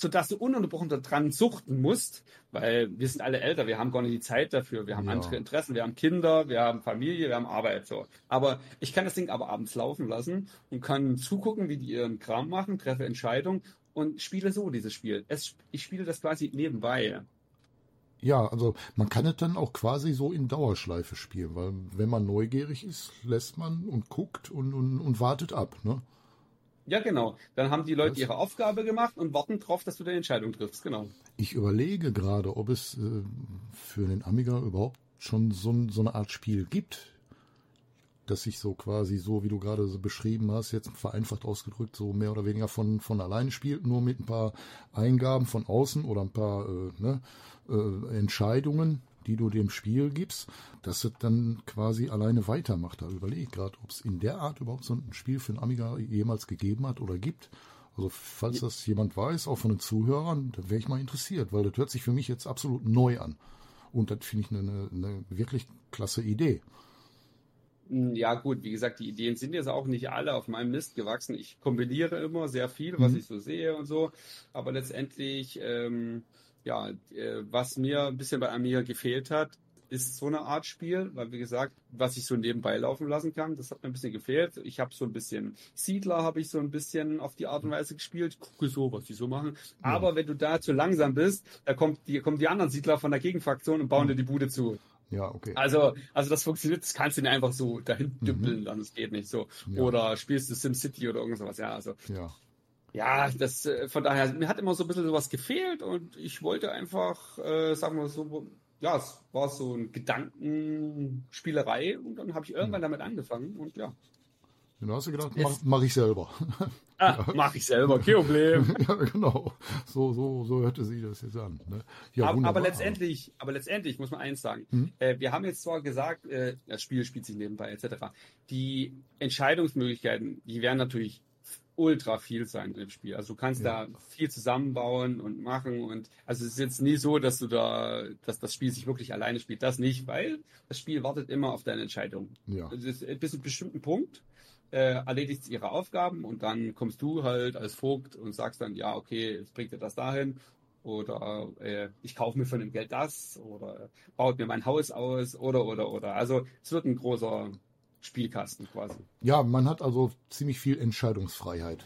sodass du ununterbrochen daran suchten musst, weil wir sind alle älter, wir haben gar nicht die Zeit dafür, wir haben ja. andere Interessen, wir haben Kinder, wir haben Familie, wir haben Arbeit. So. Aber ich kann das Ding aber abends laufen lassen und kann zugucken, wie die ihren Kram machen, treffe Entscheidungen und spiele so dieses Spiel. Es, ich spiele das quasi nebenbei. Ja, also man kann es dann auch quasi so in Dauerschleife spielen, weil wenn man neugierig ist, lässt man und guckt und, und, und wartet ab, ne? Ja, genau. Dann haben die Leute Was? ihre Aufgabe gemacht und warten drauf, dass du deine Entscheidung triffst, genau. Ich überlege gerade, ob es äh, für den Amiga überhaupt schon so, so eine Art Spiel gibt, das sich so quasi so, wie du gerade so beschrieben hast, jetzt vereinfacht ausgedrückt, so mehr oder weniger von, von alleine spielt, nur mit ein paar Eingaben von außen oder ein paar äh, ne, äh, Entscheidungen, die du dem Spiel gibst, dass es dann quasi alleine weitermacht. Da überlege ich gerade, ob es in der Art überhaupt so ein Spiel für ein Amiga jemals gegeben hat oder gibt. Also falls das jemand weiß, auch von den Zuhörern, da wäre ich mal interessiert, weil das hört sich für mich jetzt absolut neu an. Und das finde ich eine, eine wirklich klasse Idee. Hm, ja, gut, wie gesagt, die Ideen sind jetzt auch nicht alle auf meinem Mist gewachsen. Ich kombiniere immer sehr viel, was mhm. ich so sehe und so. Aber letztendlich, ähm, ja, äh, was mir ein bisschen bei Amir gefehlt hat, ist so eine Art Spiel, weil wie gesagt, was ich so nebenbei laufen lassen kann, das hat mir ein bisschen gefehlt. Ich habe so ein bisschen Siedler, habe ich so ein bisschen auf die Art und Weise gespielt. Gucke so, was die so machen. Ja. Aber wenn du da zu langsam bist, da kommt die, kommen die anderen Siedler von der Gegenfraktion und bauen dir die Bude zu. Ja, okay. Also, also das funktioniert, das kannst du nicht einfach so dahin mhm. düppeln, mhm. dann es geht nicht so. Ja. Oder spielst du SimCity oder irgendwas, ja, also. Ja. Ja, das, äh, von daher, mir hat immer so ein bisschen sowas gefehlt und ich wollte einfach, äh, sagen wir so, ja, es war so ein Gedankenspielerei und dann habe ich irgendwann mhm. damit angefangen und ja. Dann hast du gedacht, mach, mach ich selber. Ah, [LAUGHS] ja. Mach ich selber, kein Problem. [LAUGHS] ja, genau. So, so, so hörte sie das jetzt an. Ne? Ja, aber, aber, letztendlich, aber letztendlich muss man eins sagen. Hm? Äh, wir haben jetzt zwar gesagt, äh, das Spiel spielt sich nebenbei etc. Die Entscheidungsmöglichkeiten, die werden natürlich ultra viel sein im Spiel. Also du kannst ja. da viel zusammenbauen und machen und also es ist jetzt nie so, dass du da, dass das Spiel sich wirklich alleine spielt. Das nicht, weil das Spiel wartet immer auf deine Entscheidung. Ja. Ist bis zu einem bestimmten Punkt äh, erledigt ihre Aufgaben und dann kommst du halt als Vogt und sagst dann, ja, okay, jetzt bringt er das dahin oder äh, ich kaufe mir von dem Geld das oder baut mir mein Haus aus oder oder oder. Also es wird ein großer Spielkasten quasi. Ja, man hat also ziemlich viel Entscheidungsfreiheit.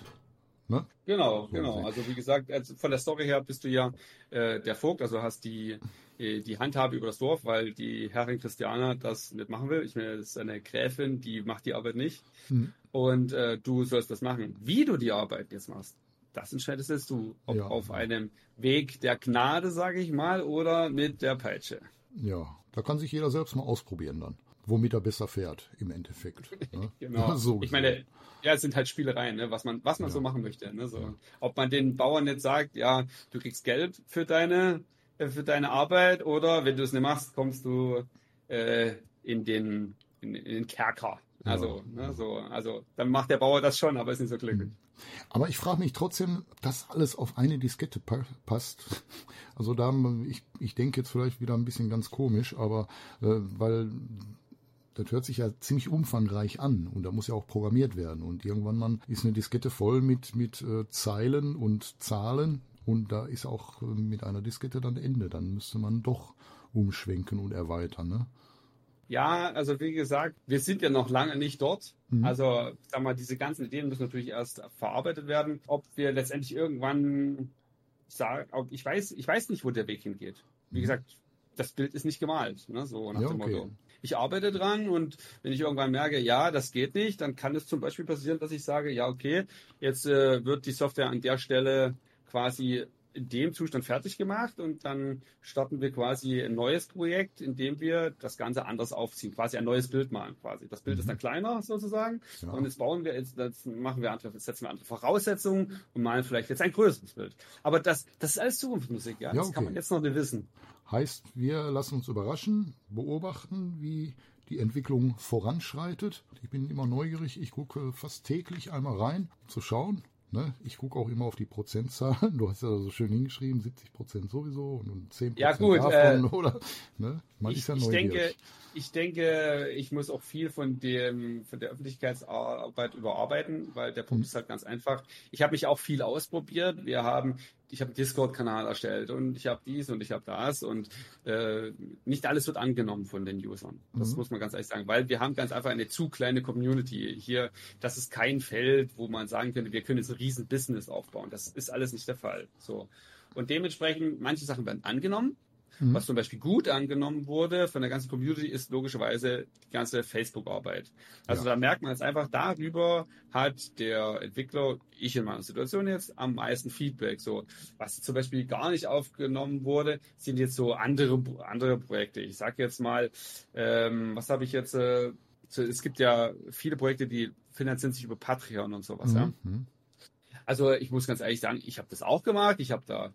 Ne? Genau, so genau. Also wie gesagt, also von der Story her bist du ja äh, der Vogt, also hast die äh, die Handhabe über das Dorf, weil die Herrin Christiana das nicht machen will. Ich meine, das ist eine Gräfin, die macht die Arbeit nicht. Mhm. Und äh, du sollst das machen. Wie du die Arbeit jetzt machst, das entscheidest jetzt du. Ob ja. auf einem Weg der Gnade, sage ich mal, oder mit der Peitsche. Ja, da kann sich jeder selbst mal ausprobieren dann womit er besser fährt im Endeffekt. Ne? [LAUGHS] genau. so ich meine, ja, es sind halt Spielereien, ne? was man, was man ja. so machen möchte. Ne? So, ja. Ob man den Bauern jetzt sagt, ja, du kriegst Geld für deine, äh, für deine Arbeit oder wenn du es nicht machst, kommst du äh, in den in, in den Kerker. Also, ja. ne, so, also dann macht der Bauer das schon, aber ist nicht so glücklich. Mhm. Aber ich frage mich trotzdem, ob das alles auf eine Diskette pa passt. [LAUGHS] Also da, ich, ich denke jetzt vielleicht wieder ein bisschen ganz komisch, aber äh, weil das hört sich ja ziemlich umfangreich an und da muss ja auch programmiert werden. Und irgendwann mal ist eine Diskette voll mit, mit äh, Zeilen und Zahlen und da ist auch äh, mit einer Diskette dann Ende. Dann müsste man doch umschwenken und erweitern. Ne? Ja, also wie gesagt, wir sind ja noch lange nicht dort. Mhm. Also, sag mal, diese ganzen Ideen müssen natürlich erst verarbeitet werden. Ob wir letztendlich irgendwann sagen, ich weiß, ich weiß nicht, wo der Weg hingeht. Wie mhm. gesagt, das Bild ist nicht gemalt, ne? so nach ja, dem okay. Motto ich arbeite dran und wenn ich irgendwann merke, ja, das geht nicht, dann kann es zum Beispiel passieren, dass ich sage, ja, okay, jetzt äh, wird die Software an der Stelle quasi in dem Zustand fertig gemacht und dann starten wir quasi ein neues Projekt, in dem wir das Ganze anders aufziehen, quasi ein neues Bild malen quasi. Das Bild mhm. ist dann kleiner sozusagen ja. und jetzt bauen wir, jetzt, jetzt machen wir andere, setzen wir andere Voraussetzungen und malen vielleicht jetzt ein größeres Bild. Aber das, das ist alles Zukunftsmusik, ja. ja das okay. kann man jetzt noch nicht wissen. Heißt, wir lassen uns überraschen, beobachten, wie die Entwicklung voranschreitet. Ich bin immer neugierig. Ich gucke fast täglich einmal rein, um zu schauen, ne, ich gucke auch immer auf die Prozentzahlen. Du hast ja so schön hingeschrieben, 70 Prozent sowieso und 10 Prozent ja, gut, davon, äh, oder? Ne? Man ich, ist ja ich neugierig. denke, ich denke, ich muss auch viel von dem von der Öffentlichkeitsarbeit überarbeiten, weil der Punkt Mhm. ist halt ganz einfach. Ich habe mich auch viel ausprobiert. Wir haben, ich habe einen Discord-Kanal erstellt und ich habe dies und ich habe das und äh, nicht alles wird angenommen von den Usern. Das Mhm. muss man ganz ehrlich sagen, weil wir haben ganz einfach eine zu kleine Community hier. Das ist kein Feld, wo man sagen könnte, wir können jetzt ein riesen Business aufbauen. Das ist alles nicht der Fall. So und dementsprechend manche Sachen werden angenommen. Mhm. Was zum Beispiel gut angenommen wurde von der ganzen Community, ist logischerweise die ganze Facebook-Arbeit. Also Ja. da merkt man jetzt einfach, darüber hat der Entwickler, ich in meiner Situation jetzt, am meisten Feedback. So, was zum Beispiel gar nicht aufgenommen wurde, sind jetzt so andere, andere Projekte. Ich sage jetzt mal, ähm, was habe ich jetzt, äh, so, es gibt ja viele Projekte, die finanzieren sich über Patreon und sowas, ja. Mhm. Mhm. Also ich muss ganz ehrlich sagen, ich habe das auch gemacht. Ich habe da,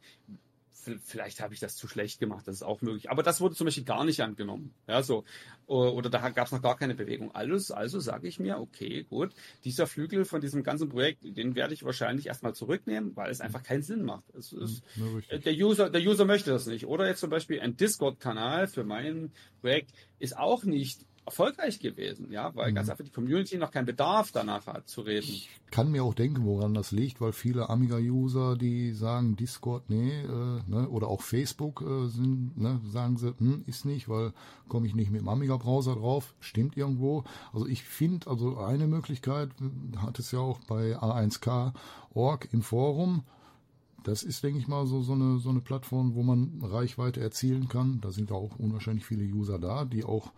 vielleicht habe ich das zu schlecht gemacht, das ist auch möglich. Aber das wurde zum Beispiel gar nicht angenommen. Ja, so. Oder da gab es noch gar keine Bewegung. Alles, also sage ich mir, okay, gut, dieser Flügel von diesem ganzen Projekt, den werde ich wahrscheinlich erstmal zurücknehmen, weil es einfach keinen Sinn macht. Es ist, Ja, äh, der User, der User möchte das nicht. Oder jetzt zum Beispiel ein Discord-Kanal für mein Projekt ist auch nicht erfolgreich gewesen, ja, weil Mhm. ganz einfach die Community noch keinen Bedarf danach hat zu reden. Ich kann mir auch denken, woran das liegt, weil viele Amiga-User, die sagen Discord, nee, äh, ne, oder auch Facebook äh, sind, ne, sagen sie, hm, ist nicht, weil komme ich nicht mit dem Amiga-Browser drauf, stimmt irgendwo. Also ich finde, also eine Möglichkeit hat es ja auch bei A1K.org im Forum. Das ist, denke ich mal, so, so, eine, so eine Plattform, wo man Reichweite erzielen kann. Da sind auch unwahrscheinlich viele User da, die auch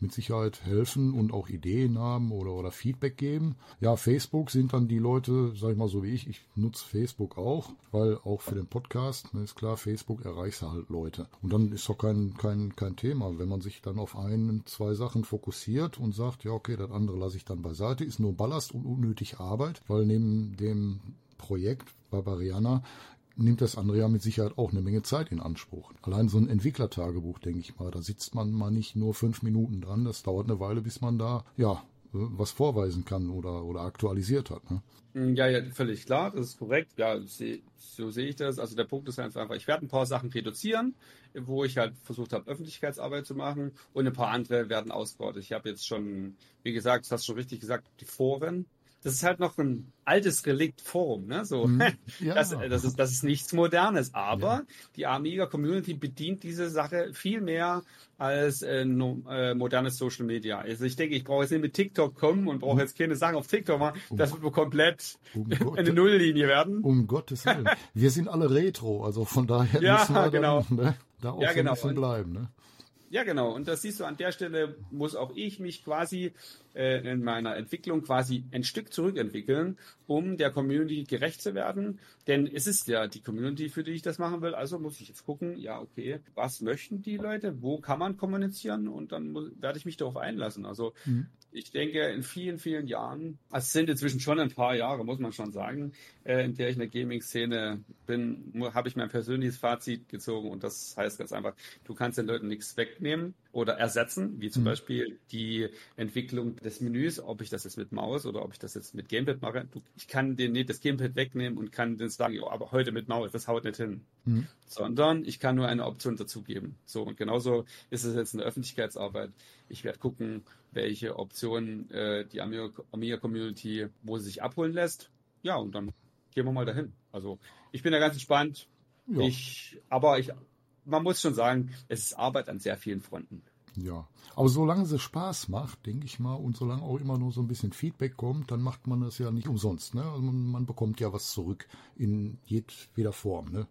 mit Sicherheit helfen und auch Ideen haben oder, oder Feedback geben. Ja, Facebook sind dann die Leute, sag ich mal so wie ich, ich nutze Facebook auch, weil auch für den Podcast, ne, ist klar, Facebook erreicht halt Leute. Und dann ist doch kein, kein, kein Thema, wenn man sich dann auf ein, zwei Sachen fokussiert und sagt, ja, okay, das andere lasse ich dann beiseite, ist nur Ballast und unnötig Arbeit, weil neben dem Projekt Barbariana nimmt das andere ja mit Sicherheit auch eine Menge Zeit in Anspruch. Allein so ein Entwicklertagebuch, denke ich mal, da sitzt man mal nicht nur fünf Minuten dran, das dauert eine Weile, bis man da, ja, äh, was vorweisen kann oder, oder aktualisiert hat. Ne? Mm, Ja, ja, völlig klar, das ist korrekt. Ja, so sehe ich das. Also der Punkt ist halt einfach, ich werde ein paar Sachen reduzieren, wo ich halt versucht habe, Öffentlichkeitsarbeit zu machen und ein paar andere werden ausgebaut. Ich habe jetzt schon, wie gesagt, das hast du schon richtig gesagt, die Foren. Das ist halt noch ein altes Relikt Forum, ne? So, Mhm. [LAUGHS] Ja. das, das ist das ist nichts Modernes, aber Ja. die Amiga Community bedient diese Sache viel mehr als äh, no, äh, modernes Social Media. Also ich denke, ich brauche jetzt nicht mit TikTok kommen und brauche jetzt keine Sachen auf TikTok machen. Das wird komplett Um [LAUGHS] Gott- eine Nulllinie werden. Um Gottes Willen. [LAUGHS] Wir sind alle Retro, also von daher Ja, müssen wir genau. dann, ne, da auch Ja, so genau. ein bisschen Und- bleiben. Ne? Ja, genau. Und das siehst du an der Stelle, muss auch ich mich quasi äh, in meiner Entwicklung quasi ein Stück zurückentwickeln, um der Community gerecht zu werden. Denn es ist ja die Community, für die ich das machen will. Also muss ich jetzt gucken, ja, okay, was möchten die Leute? Wo kann man kommunizieren? Und dann muss, werde ich mich darauf einlassen. Also Mhm. ich denke, in vielen, vielen Jahren, also es sind inzwischen schon ein paar Jahre, muss man schon sagen, äh, in der ich in der Gaming-Szene bin, habe ich mein persönliches Fazit gezogen und das heißt ganz einfach, du kannst den Leuten nichts wegnehmen oder ersetzen, wie zum Mhm. Beispiel die Entwicklung des Menüs, ob ich das jetzt mit Maus oder ob ich das jetzt mit Gamepad mache. Du, ich kann den nicht das Gamepad wegnehmen und kann den sagen, ja, aber heute mit Maus, das haut nicht hin Mhm. sondern ich kann nur eine Option dazugeben. So, und genauso ist es jetzt in der Öffentlichkeitsarbeit. Ich werde gucken, welche Optionen äh, die Amiga- Amiga-Community, wo sie sich abholen lässt. Ja, und dann gehen wir mal dahin. Also ich bin da ganz entspannt. Ja. Ich, aber ich, man muss schon sagen, es ist Arbeit an sehr vielen Fronten. Ja, aber solange es Spaß macht, denke ich mal, und solange auch immer nur so ein bisschen Feedback kommt, dann macht man das ja nicht umsonst. Ne? Also man, man bekommt ja was zurück in jedweder Form. Ne?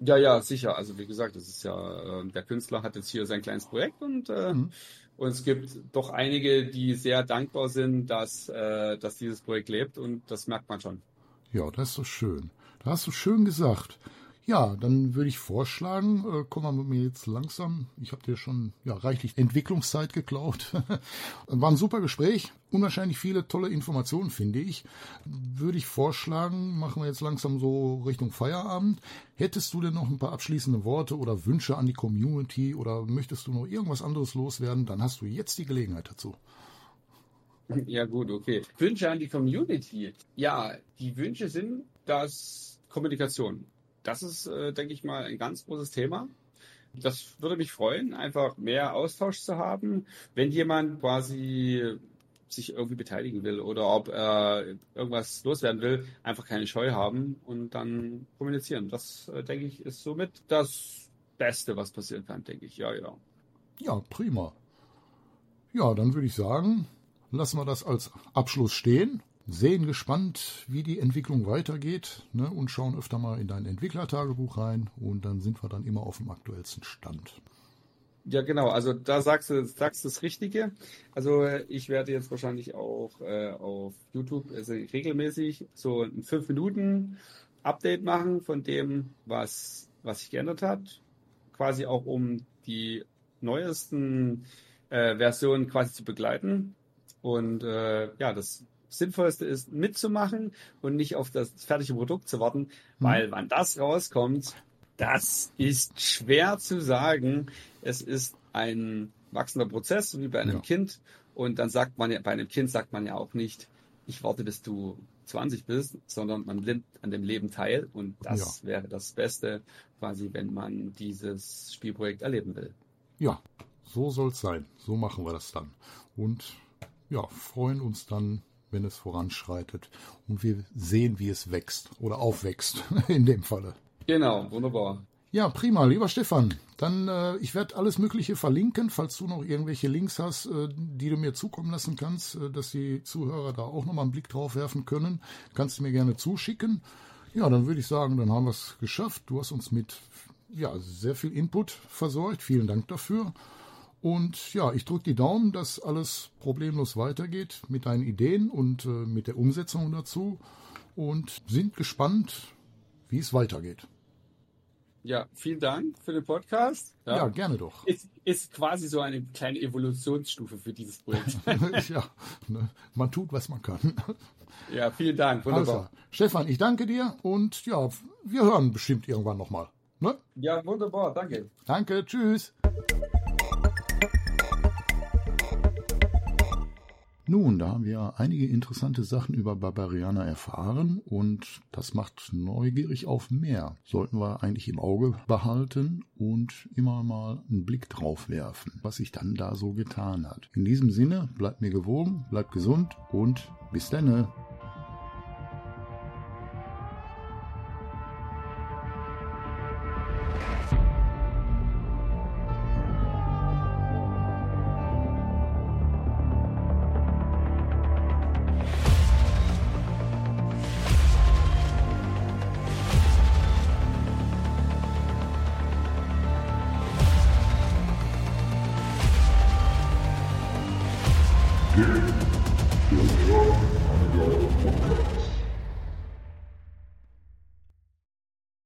Ja, ja, sicher. Also wie gesagt, das ist ja, äh, der Künstler hat jetzt hier sein kleines Projekt und, äh, Mhm. Und es gibt doch einige, die sehr dankbar sind, dass, äh, dass dieses Projekt lebt und das merkt man schon. Ja, das ist so schön. Da hast du schön gesagt. Ja, dann würde ich vorschlagen, äh, komm mal mit mir jetzt langsam. Ich habe dir schon ja, reichlich Entwicklungszeit geklaut. [LAUGHS] War ein super Gespräch. Unwahrscheinlich viele tolle Informationen, finde ich. Würde ich vorschlagen, machen wir jetzt langsam so Richtung Feierabend. Hättest du denn noch ein paar abschließende Worte oder Wünsche an die Community oder möchtest du noch irgendwas anderes loswerden, dann hast du jetzt die Gelegenheit dazu. [LAUGHS] Ja, gut, okay. Wünsche an die Community. Ja, die Wünsche sind, dass Kommunikation. Das ist, äh, denke ich mal, ein ganz großes Thema. Das würde mich freuen, einfach mehr Austausch zu haben. Wenn jemand quasi sich irgendwie beteiligen will oder ob er irgendwas loswerden will, einfach keine Scheu haben und dann kommunizieren. Das, äh, denke ich, ist somit das Beste, was passieren kann, denke ich. Ja, ja. Ja, prima. Ja, dann würde ich sagen, lassen wir das als Abschluss stehen. Sehen gespannt, wie die Entwicklung weitergeht ne, und schauen öfter mal in dein Entwicklertagebuch rein und dann sind wir dann immer auf dem aktuellsten Stand. Ja, genau. Also da sagst du, sagst das Richtige. Also ich werde jetzt wahrscheinlich auch äh, auf YouTube also regelmäßig so ein 5 Minuten Update machen von dem, was, was sich geändert hat. Quasi auch um die neuesten äh, Versionen quasi zu begleiten. Und äh, ja, das Sinnvollste ist mitzumachen und nicht auf das fertige Produkt zu warten, mhm. weil wann das rauskommt, das ist schwer zu sagen. Es ist ein wachsender Prozess, wie bei einem ja. Kind. Und dann sagt man ja, bei einem Kind sagt man ja auch nicht, ich warte, bis du 20 bist, sondern man nimmt an dem Leben teil. Und das ja. wäre das Beste, quasi, wenn man dieses Spielprojekt erleben will. Ja, so soll es sein. So machen wir das dann. Und ja, freuen uns dann, wenn es voranschreitet und wir sehen, wie es wächst oder aufwächst [LAUGHS] in dem Falle. Genau, wunderbar. Ja, prima, lieber Stefan. Dann, äh, ich werde alles Mögliche verlinken, falls du noch irgendwelche Links hast, äh, die du mir zukommen lassen kannst, äh, dass die Zuhörer da auch nochmal einen Blick drauf werfen können. Kannst du mir gerne zuschicken. Ja, dann würde ich sagen, dann haben wir es geschafft. Du hast uns mit ja, sehr viel Input versorgt. Vielen Dank dafür. Und ja, ich drücke die Daumen, dass alles problemlos weitergeht mit deinen Ideen und äh, mit der Umsetzung dazu und sind gespannt, wie es weitergeht. Ja, vielen Dank für den Podcast. Ja, ja gerne doch. Ist, ist quasi so eine kleine Evolutionsstufe für dieses Projekt. [LAUGHS] ja, ne, man tut, was man kann. Ja, vielen Dank. Wunderbar. Also, Stefan, ich danke dir und ja, wir hören bestimmt irgendwann nochmal. Ne? Ja, wunderbar. Danke. Danke. Tschüss. Nun, da haben wir einige interessante Sachen über Barbarianer erfahren und das macht neugierig auf mehr. Sollten wir eigentlich im Auge behalten und immer mal einen Blick drauf werfen, was sich dann da so getan hat. In diesem Sinne, bleibt mir gewogen, bleibt gesund und bis dann.